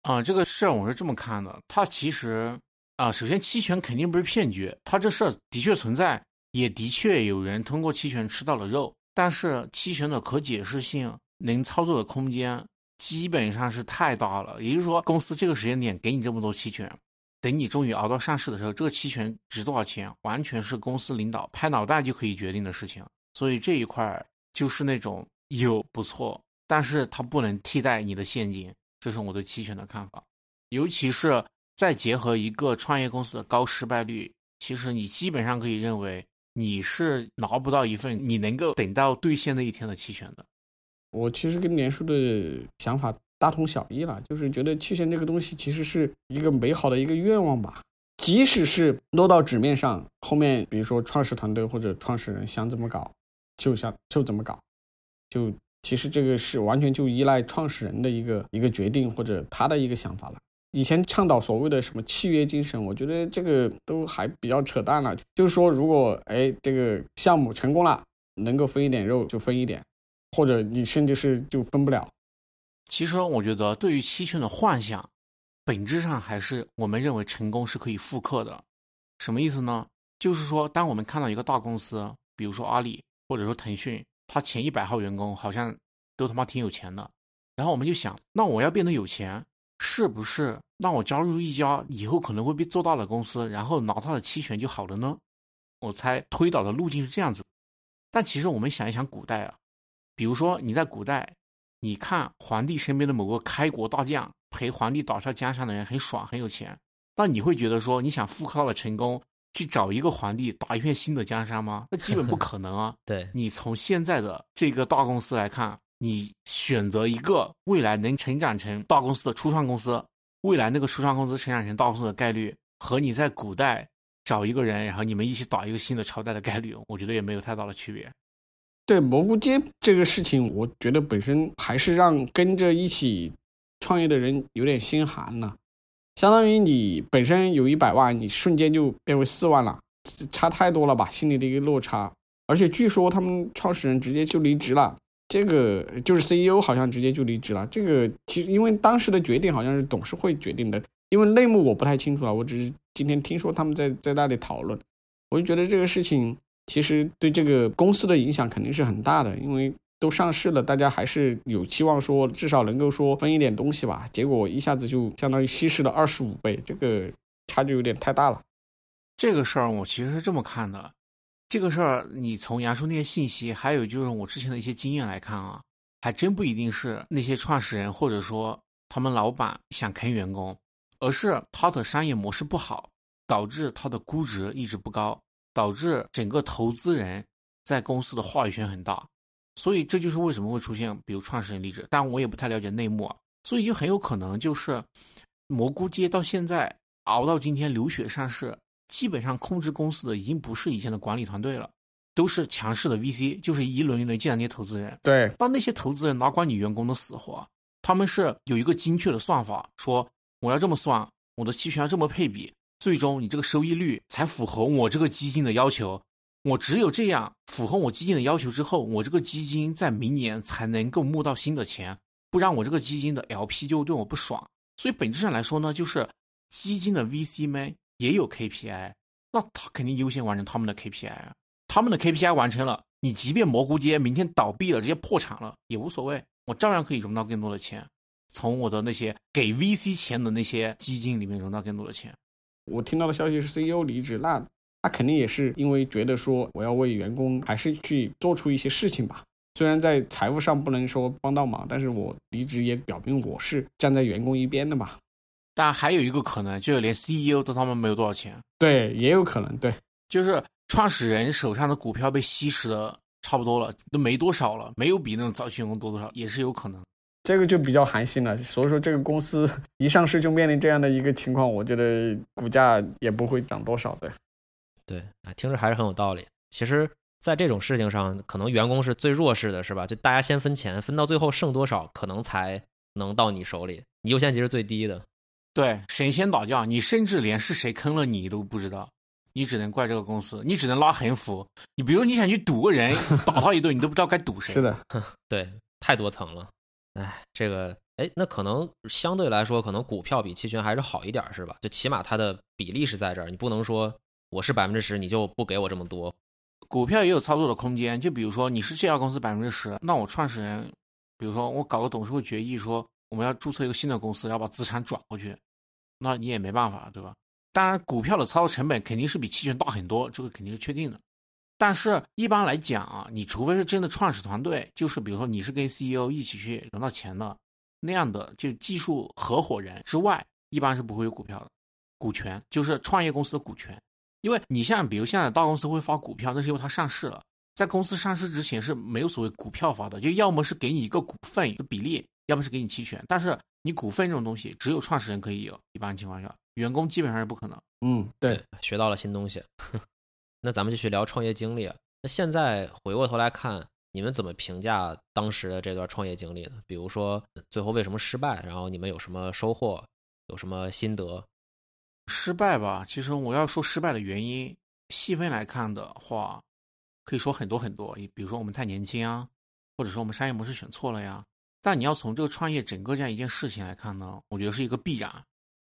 啊，这个事儿我是这么看的，它其实啊，首先期权肯定不是骗局，它这事儿的确存在，也的确有人通过期权吃到了肉。但是期权的可解释性、能操作的空间基本上是太大了。也就是说，公司这个时间点给你这么多期权，等你终于熬到上市的时候，这个期权值多少钱，完全是公司领导拍脑袋就可以决定的事情。所以这一块就是那种有不错，但是它不能替代你的现金，这是我对期权的看法。尤其是再结合一个创业公司的高失败率，其实你基本上可以认为你是拿不到一份你能够等到兑现那一天的期权的。我其实跟连叔的想法大同小异了，就是觉得期权这个东西其实是一个美好的一个愿望吧。即使是落到纸面上，后面比如说创始团队或者创始人想怎么搞，就想就怎么搞，就其实这个是完全就依赖创始人的一个一个决定或者他的一个想法了。以前倡导所谓的什么契约精神，我觉得这个都还比较扯淡了。就是说，如果哎这个项目成功了，能够分一点肉就分一点，或者你甚至是就分不了。其实我觉得，对于期权的幻想。本质上还是我们认为成功是可以复刻的，什么意思呢？就是说，当我们看到一个大公司，比如说阿里或者说腾讯，他前一百号员工好像都他妈挺有钱的，然后我们就想，那我要变得有钱，是不是让我加入一家以后可能会被做大的公司，然后拿他的期权就好了呢？我猜推导的路径是这样子。但其实我们想一想，古代啊，比如说你在古代，你看皇帝身边的某个开国大将。陪皇帝打下江山的人很爽，很有钱。那你会觉得说，你想复刻他的成功，去找一个皇帝打一片新的江山吗？那基本不可能啊。对你从现在的这个大公司来看，你选择一个未来能成长成大公司的初创公司，未来那个初创公司成长成大公司的概率，和你在古代找一个人，然后你们一起打一个新的朝代的概率，我觉得也没有太大的区别。对蘑菇街这个事情，我觉得本身还是让跟着一起。创业的人有点心寒了，相当于你本身有一百万，你瞬间就变为四万了，差太多了吧？心里的一个落差。而且据说他们创始人直接就离职了，这个就是 CEO 好像直接就离职了。这个其实因为当时的决定好像是董事会决定的，因为内幕我不太清楚了，我只是今天听说他们在在那里讨论，我就觉得这个事情其实对这个公司的影响肯定是很大的，因为。都上市了，大家还是有期望说至少能够说分一点东西吧。结果一下子就相当于稀释了二十五倍，这个差距有点太大了。这个事儿我其实是这么看的，这个事儿你从杨叔那些信息，还有就是我之前的一些经验来看啊，还真不一定是那些创始人或者说他们老板想坑员工，而是他的商业模式不好，导致他的估值一直不高，导致整个投资人在公司的话语权很大。所以这就是为什么会出现，比如创始人离职，但我也不太了解内幕啊。所以就很有可能就是蘑菇街到现在熬到今天流血上市，基本上控制公司的已经不是以前的管理团队了，都是强势的 VC，就是一轮一轮进来那些投资人。对，当那些投资人哪管你员工的死活，他们是有一个精确的算法，说我要这么算，我的期权要这么配比，最终你这个收益率才符合我这个基金的要求。我只有这样符合我基金的要求之后，我这个基金在明年才能够募到新的钱，不然我这个基金的 LP 就对我不爽。所以本质上来说呢，就是基金的 VC 们也有 KPI，那他肯定优先完成他们的 KPI 啊。他们的 KPI 完成了，你即便蘑菇街明天倒闭了，直接破产了也无所谓，我照样可以融到更多的钱，从我的那些给 VC 钱的那些基金里面融到更多的钱。我听到的消息是 CEO 离职，那。他肯定也是因为觉得说我要为员工还是去做出一些事情吧。虽然在财务上不能说帮到忙，但是我离职也表明我是站在员工一边的嘛。但还有一个可能，就是连 CEO 都他妈没有多少钱。对，也有可能。对，就是创始人手上的股票被稀释的差不多了，都没多少了，没有比那种早期员工多多少，也是有可能。这个就比较寒心了。所以说，这个公司 一上市就面临这样的一个情况，我觉得股价也不会涨多少的。对，啊，听着还是很有道理。其实，在这种事情上，可能员工是最弱势的，是吧？就大家先分钱，分到最后剩多少，可能才能到你手里。你优先级是最低的。对，神仙打架，你甚至连是谁坑了你都不知道，你只能怪这个公司，你只能拉横幅。你比如你想去堵个人，打他一顿，你都不知道该堵谁。是的，对，太多层了。哎，这个，哎，那可能相对来说，可能股票比期权还是好一点，是吧？就起码它的比例是在这儿，你不能说。我是百分之十，你就不给我这么多。股票也有操作的空间，就比如说你是这家公司百分之十，那我创始人，比如说我搞个董事会决议说我们要注册一个新的公司，要把资产转过去，那你也没办法，对吧？当然，股票的操作成本肯定是比期权大很多，这个肯定是确定的。但是一般来讲啊，你除非是真的创始团队，就是比如说你是跟 CEO 一起去融到钱的那样的，就技术合伙人之外，一般是不会有股票的，股权就是创业公司的股权。因为你像比如现在大公司会发股票，那是因为它上市了。在公司上市之前是没有所谓股票发的，就要么是给你一个股份的比例，要么是给你期权。但是你股份这种东西，只有创始人可以有，一般情况下，员工基本上是不可能。嗯，对，学到了新东西。那咱们继续聊创业经历。那现在回过头来看，你们怎么评价当时的这段创业经历呢？比如说最后为什么失败，然后你们有什么收获，有什么心得？失败吧，其实我要说失败的原因，细分来看的话。可以说很多很多，比如说我们太年轻啊，或者说我们商业模式选错了呀。但你要从这个创业整个这样一件事情来看呢，我觉得是一个必然，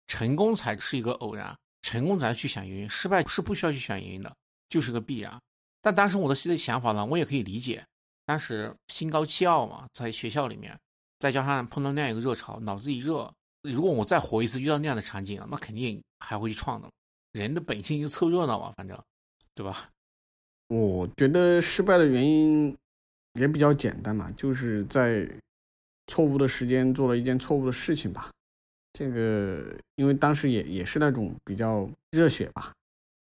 成功才是一个偶然，成功才去想原因，失败是不需要去想原因的，就是个必然。但当时我的心里想法呢，我也可以理解，当时心高气傲嘛，在学校里面，再加上碰到那样一个热潮，脑子一热，如果我再活一次遇到那样的场景啊，那肯定还会去创的。人的本性就凑热闹嘛，反正，对吧？我觉得失败的原因也比较简单嘛，就是在错误的时间做了一件错误的事情吧。这个因为当时也也是那种比较热血吧，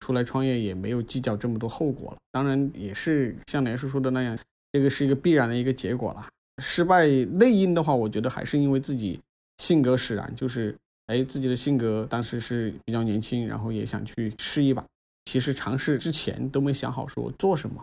出来创业也没有计较这么多后果了。当然也是像连叔说的那样，这个是一个必然的一个结果了。失败内因的话，我觉得还是因为自己性格使然，就是哎自己的性格当时是比较年轻，然后也想去试一把。其实尝试之前都没想好说做什么，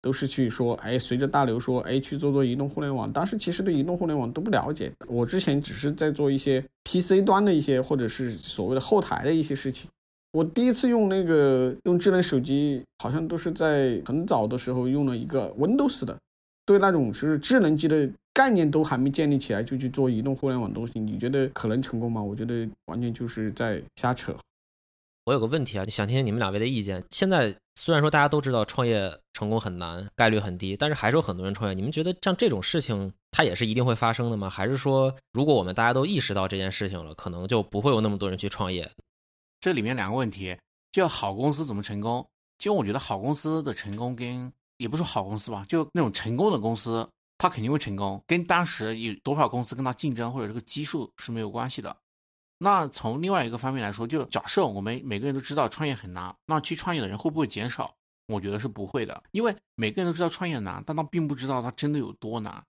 都是去说，哎，随着大流说，哎，去做做移动互联网。当时其实对移动互联网都不了解，我之前只是在做一些 PC 端的一些或者是所谓的后台的一些事情。我第一次用那个用智能手机，好像都是在很早的时候用了一个 Windows 的，对那种就是智能机的概念都还没建立起来就去做移动互联网东西，你觉得可能成功吗？我觉得完全就是在瞎扯。我有个问题啊，想听听你们两位的意见。现在虽然说大家都知道创业成功很难，概率很低，但是还是有很多人创业。你们觉得像这种事情，它也是一定会发生的吗？还是说，如果我们大家都意识到这件事情了，可能就不会有那么多人去创业？这里面两个问题，就好公司怎么成功？其实我觉得好公司的成功跟也不是好公司吧，就那种成功的公司，他肯定会成功，跟当时有多少公司跟他竞争或者这个基数是没有关系的。那从另外一个方面来说，就假设我们每个人都知道创业很难，那去创业的人会不会减少？我觉得是不会的，因为每个人都知道创业难，但他并不知道他真的有多难。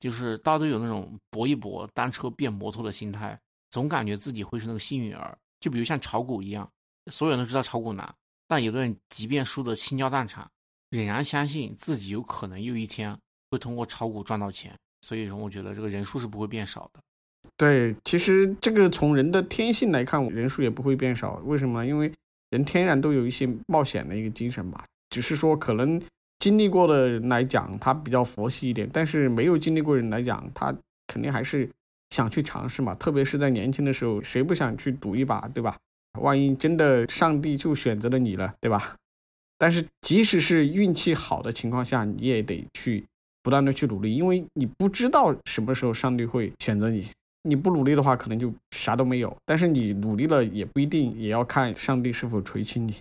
就是大家都有那种搏一搏，单车变摩托的心态，总感觉自己会是那个幸运儿。就比如像炒股一样，所有人都知道炒股难，但有的人即便输得倾家荡产，仍然相信自己有可能有一天会通过炒股赚到钱。所以说，我觉得这个人数是不会变少的。对，其实这个从人的天性来看，人数也不会变少。为什么？因为人天然都有一些冒险的一个精神吧。只是说，可能经历过的人来讲，他比较佛系一点；但是没有经历过人来讲，他肯定还是想去尝试嘛。特别是在年轻的时候，谁不想去赌一把，对吧？万一真的上帝就选择了你了，对吧？但是即使是运气好的情况下，你也得去不断的去努力，因为你不知道什么时候上帝会选择你。你不努力的话，可能就啥都没有。但是你努力了，也不一定，也要看上帝是否垂青你。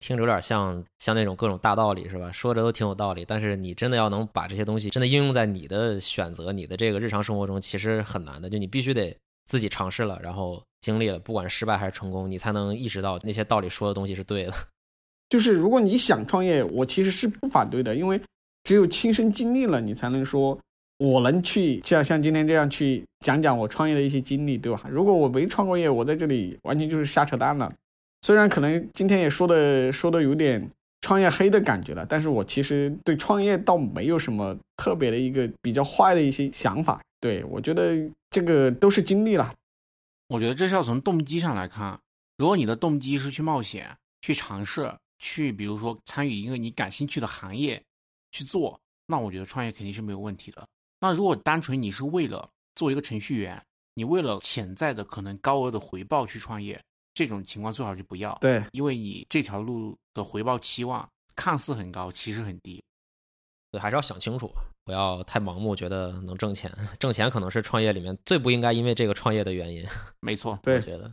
听着有点像像那种各种大道理是吧？说着都挺有道理，但是你真的要能把这些东西真的应用在你的选择、你的这个日常生活中，其实很难的。就你必须得自己尝试了，然后经历了，不管失败还是成功，你才能意识到那些道理说的东西是对的。就是如果你想创业，我其实是不反对的，因为只有亲身经历了，你才能说。我能去像像今天这样去讲讲我创业的一些经历，对吧？如果我没创过业，我在这里完全就是瞎扯淡了。虽然可能今天也说的说的有点创业黑的感觉了，但是我其实对创业倒没有什么特别的一个比较坏的一些想法。对我觉得这个都是经历了。我觉得这是要从动机上来看。如果你的动机是去冒险、去尝试、去比如说参与一个你感兴趣的行业去做，那我觉得创业肯定是没有问题的。那如果单纯你是为了做一个程序员，你为了潜在的可能高额的回报去创业，这种情况最好就不要。对，因为你这条路的回报期望看似很高，其实很低。对，还是要想清楚，不要太盲目，觉得能挣钱。挣钱可能是创业里面最不应该因为这个创业的原因。没错，对，我觉得，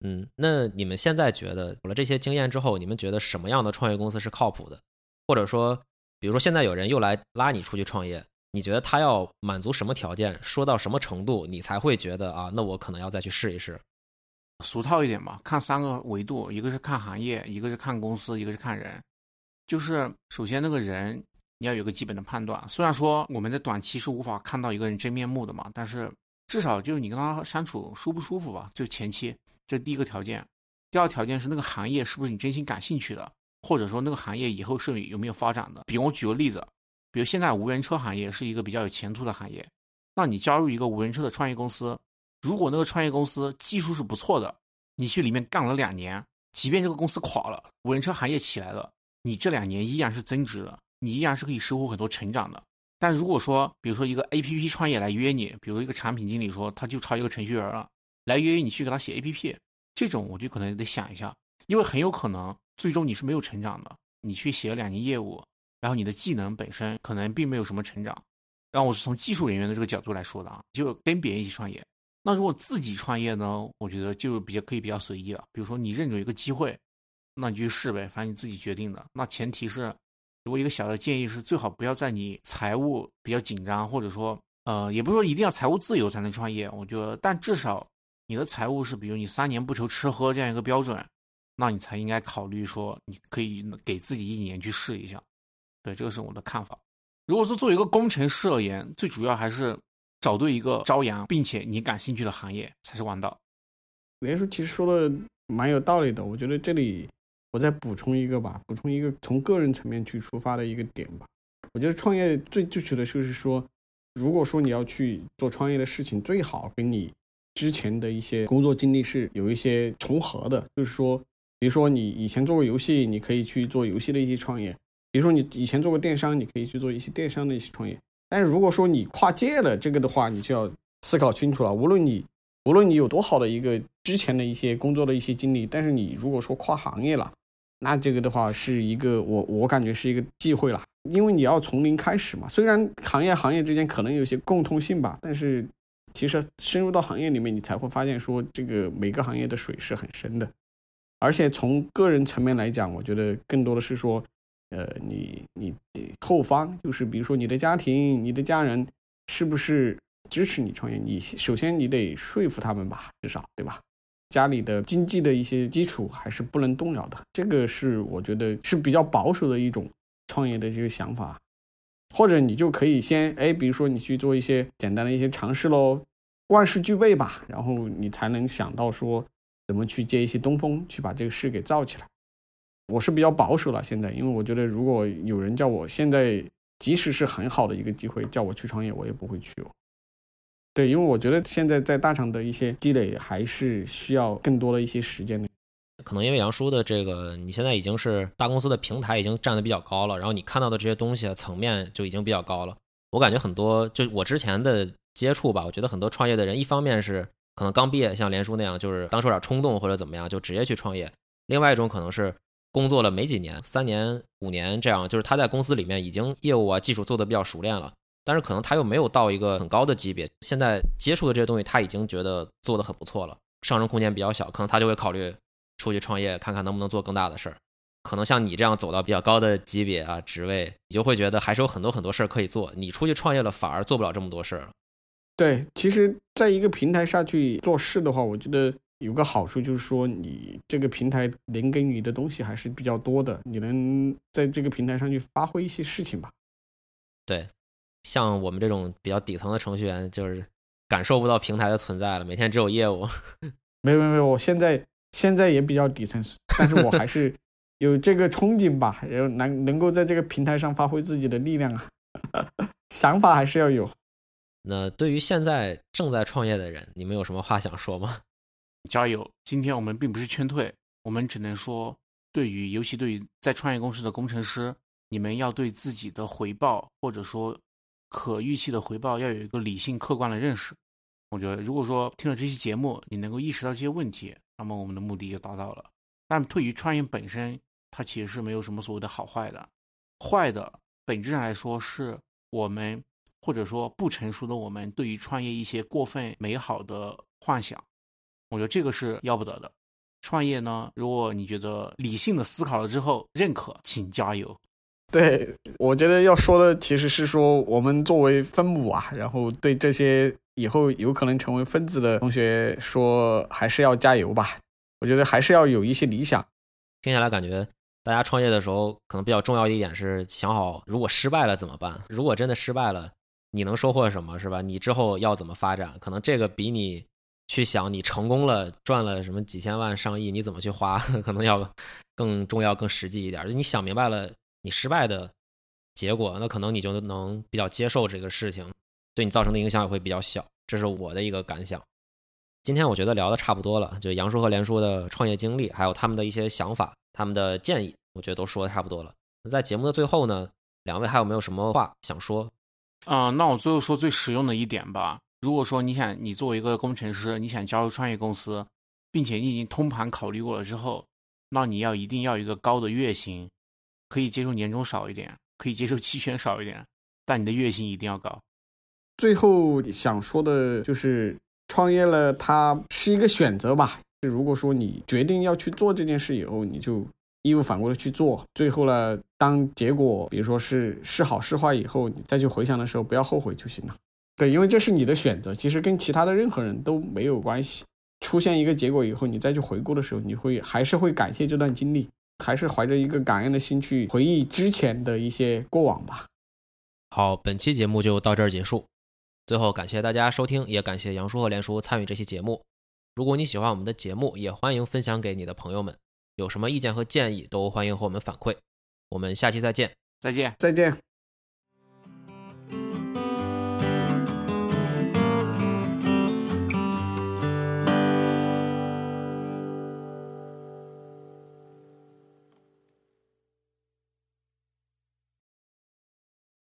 嗯，那你们现在觉得有了这些经验之后，你们觉得什么样的创业公司是靠谱的？或者说，比如说现在有人又来拉你出去创业。你觉得他要满足什么条件？说到什么程度，你才会觉得啊？那我可能要再去试一试。俗套一点嘛，看三个维度，一个是看行业，一个是看公司，一个是看人。就是首先那个人你要有个基本的判断，虽然说我们在短期是无法看到一个人真面目的嘛，但是至少就是你跟他相处舒不舒服吧，就前期这第一个条件。第二条件是那个行业是不是你真心感兴趣的，或者说那个行业以后是有没有发展的。比如我举个例子，比如现在无人车行业是一个比较有前途的行业，那你加入一个无人车的创业公司，如果那个创业公司技术是不错的，你去里面干了两年，即便这个公司垮了，无人车行业起来了，你这两年依然是增值的，你依然是可以收获很多成长的。但如果说，比如说一个 A P P 创业来约你，比如一个产品经理说他就差一个程序员了，来约你去给他写 A P P。这种我就可能得想一下，因为很有可能最终你是没有成长的。你去写了两年业务，然后你的技能本身可能并没有什么成长。然后我是从技术人员的这个角度来说的啊，就跟别人一起创业。那如果自己创业呢，我觉得就比较可以比较随意了。比如说你认准一个机会，那你就试呗，反正你自己决定的。那前提是，如果一个小的建议是，最好不要在你财务比较紧张，或者说呃，也不是说一定要财务自由才能创业。我觉得，但至少。你的财务是，比如你三年不愁吃喝这样一个标准，那你才应该考虑说，你可以给自己一年去试一下。对，这个是我的看法。如果说作为一个工程师而言，最主要还是找对一个朝阳并且你感兴趣的行业才是王道。连叔其实说的蛮有道理的，我觉得这里我再补充一个吧，补充一个从个人层面去出发的一个点吧。我觉得创业最最求的就是说，如果说你要去做创业的事情，最好跟你。之前的一些工作经历是有一些重合的，就是说，比如说你以前做过游戏，你可以去做游戏的一些创业；，比如说你以前做过电商，你可以去做一些电商的一些创业。但是如果说你跨界了这个的话，你就要思考清楚了。无论你无论你有多好的一个之前的一些工作的一些经历，但是你如果说跨行业了，那这个的话是一个我我感觉是一个忌讳了，因为你要从零开始嘛。虽然行业行业之间可能有些共通性吧，但是。其实深入到行业里面，你才会发现说这个每个行业的水是很深的。而且从个人层面来讲，我觉得更多的是说，呃，你你后方就是比如说你的家庭、你的家人是不是支持你创业？你首先你得说服他们吧，至少对吧？家里的经济的一些基础还是不能动摇的。这个是我觉得是比较保守的一种创业的这个想法。或者你就可以先哎，比如说你去做一些简单的一些尝试喽，万事俱备吧，然后你才能想到说怎么去接一些东风，去把这个事给造起来。我是比较保守了，现在，因为我觉得如果有人叫我现在，即使是很好的一个机会叫我去创业，我也不会去。对，因为我觉得现在在大厂的一些积累还是需要更多的一些时间的。可能因为杨叔的这个，你现在已经是大公司的平台已经站得比较高了，然后你看到的这些东西层面就已经比较高了。我感觉很多，就我之前的接触吧，我觉得很多创业的人，一方面是可能刚毕业，像连叔那样，就是当时有点冲动或者怎么样，就直接去创业；另外一种可能是工作了没几年，三年、五年这样，就是他在公司里面已经业务啊、技术做得比较熟练了，但是可能他又没有到一个很高的级别，现在接触的这些东西他已经觉得做得很不错了，上升空间比较小，可能他就会考虑。出去创业看看能不能做更大的事儿，可能像你这样走到比较高的级别啊职位，你就会觉得还是有很多很多事儿可以做。你出去创业了，反而做不了这么多事儿。对，其实在一个平台上去做事的话，我觉得有个好处就是说，你这个平台能给你的东西还是比较多的，你能在这个平台上去发挥一些事情吧。对，像我们这种比较底层的程序员，就是感受不到平台的存在了，每天只有业务。没有没有，我现在。现在也比较底层，但是我还是 有这个憧憬吧，然后能能够在这个平台上发挥自己的力量啊，想法还是要有。那对于现在正在创业的人，你们有什么话想说吗？加油！今天我们并不是劝退，我们只能说，对于尤其对于在创业公司的工程师，你们要对自己的回报或者说可预期的回报要有一个理性客观的认识。我觉得，如果说听了这期节目，你能够意识到这些问题。那么我们的目的就达到了。但对于创业本身，它其实是没有什么所谓的好坏的。坏的本质上来说，是我们或者说不成熟的我们对于创业一些过分美好的幻想。我觉得这个是要不得的。创业呢，如果你觉得理性的思考了之后认可，请加油。对我觉得要说的其实是说，我们作为分母啊，然后对这些以后有可能成为分子的同学说，还是要加油吧。我觉得还是要有一些理想。听下来感觉，大家创业的时候可能比较重要一点是想好，如果失败了怎么办？如果真的失败了，你能收获什么，是吧？你之后要怎么发展？可能这个比你去想你成功了赚了什么几千万上亿，你怎么去花，可能要更重要、更实际一点。你想明白了，你失败的结果，那可能你就能比较接受这个事情，对你造成的影响也会比较小。这是我的一个感想。今天我觉得聊的差不多了，就杨叔和连叔的创业经历，还有他们的一些想法、他们的建议，我觉得都说的差不多了。那在节目的最后呢，两位还有没有什么话想说？啊，那我最后说最实用的一点吧。如果说你想，你作为一个工程师，你想加入创业公司，并且你已经通盘考虑过了之后，那你要一定要一个高的月薪，可以接受年终少一点，可以接受期权少一点，但你的月薪一定要高。最后想说的就是。创业了，它是一个选择吧。如果说你决定要去做这件事以后，你就义无反顾的去做。最后呢，当结果比如说是是好是坏以后，你再去回想的时候，不要后悔就行了。对，因为这是你的选择，其实跟其他的任何人都没有关系。出现一个结果以后，你再去回顾的时候，你会还是会感谢这段经历，还是怀着一个感恩的心去回忆之前的一些过往吧。好，本期节目就到这儿结束。最后，感谢大家收听，也感谢杨叔和连叔参与这期节目。如果你喜欢我们的节目，也欢迎分享给你的朋友们。有什么意见和建议，都欢迎和我们反馈。我们下期再见，再见，再见。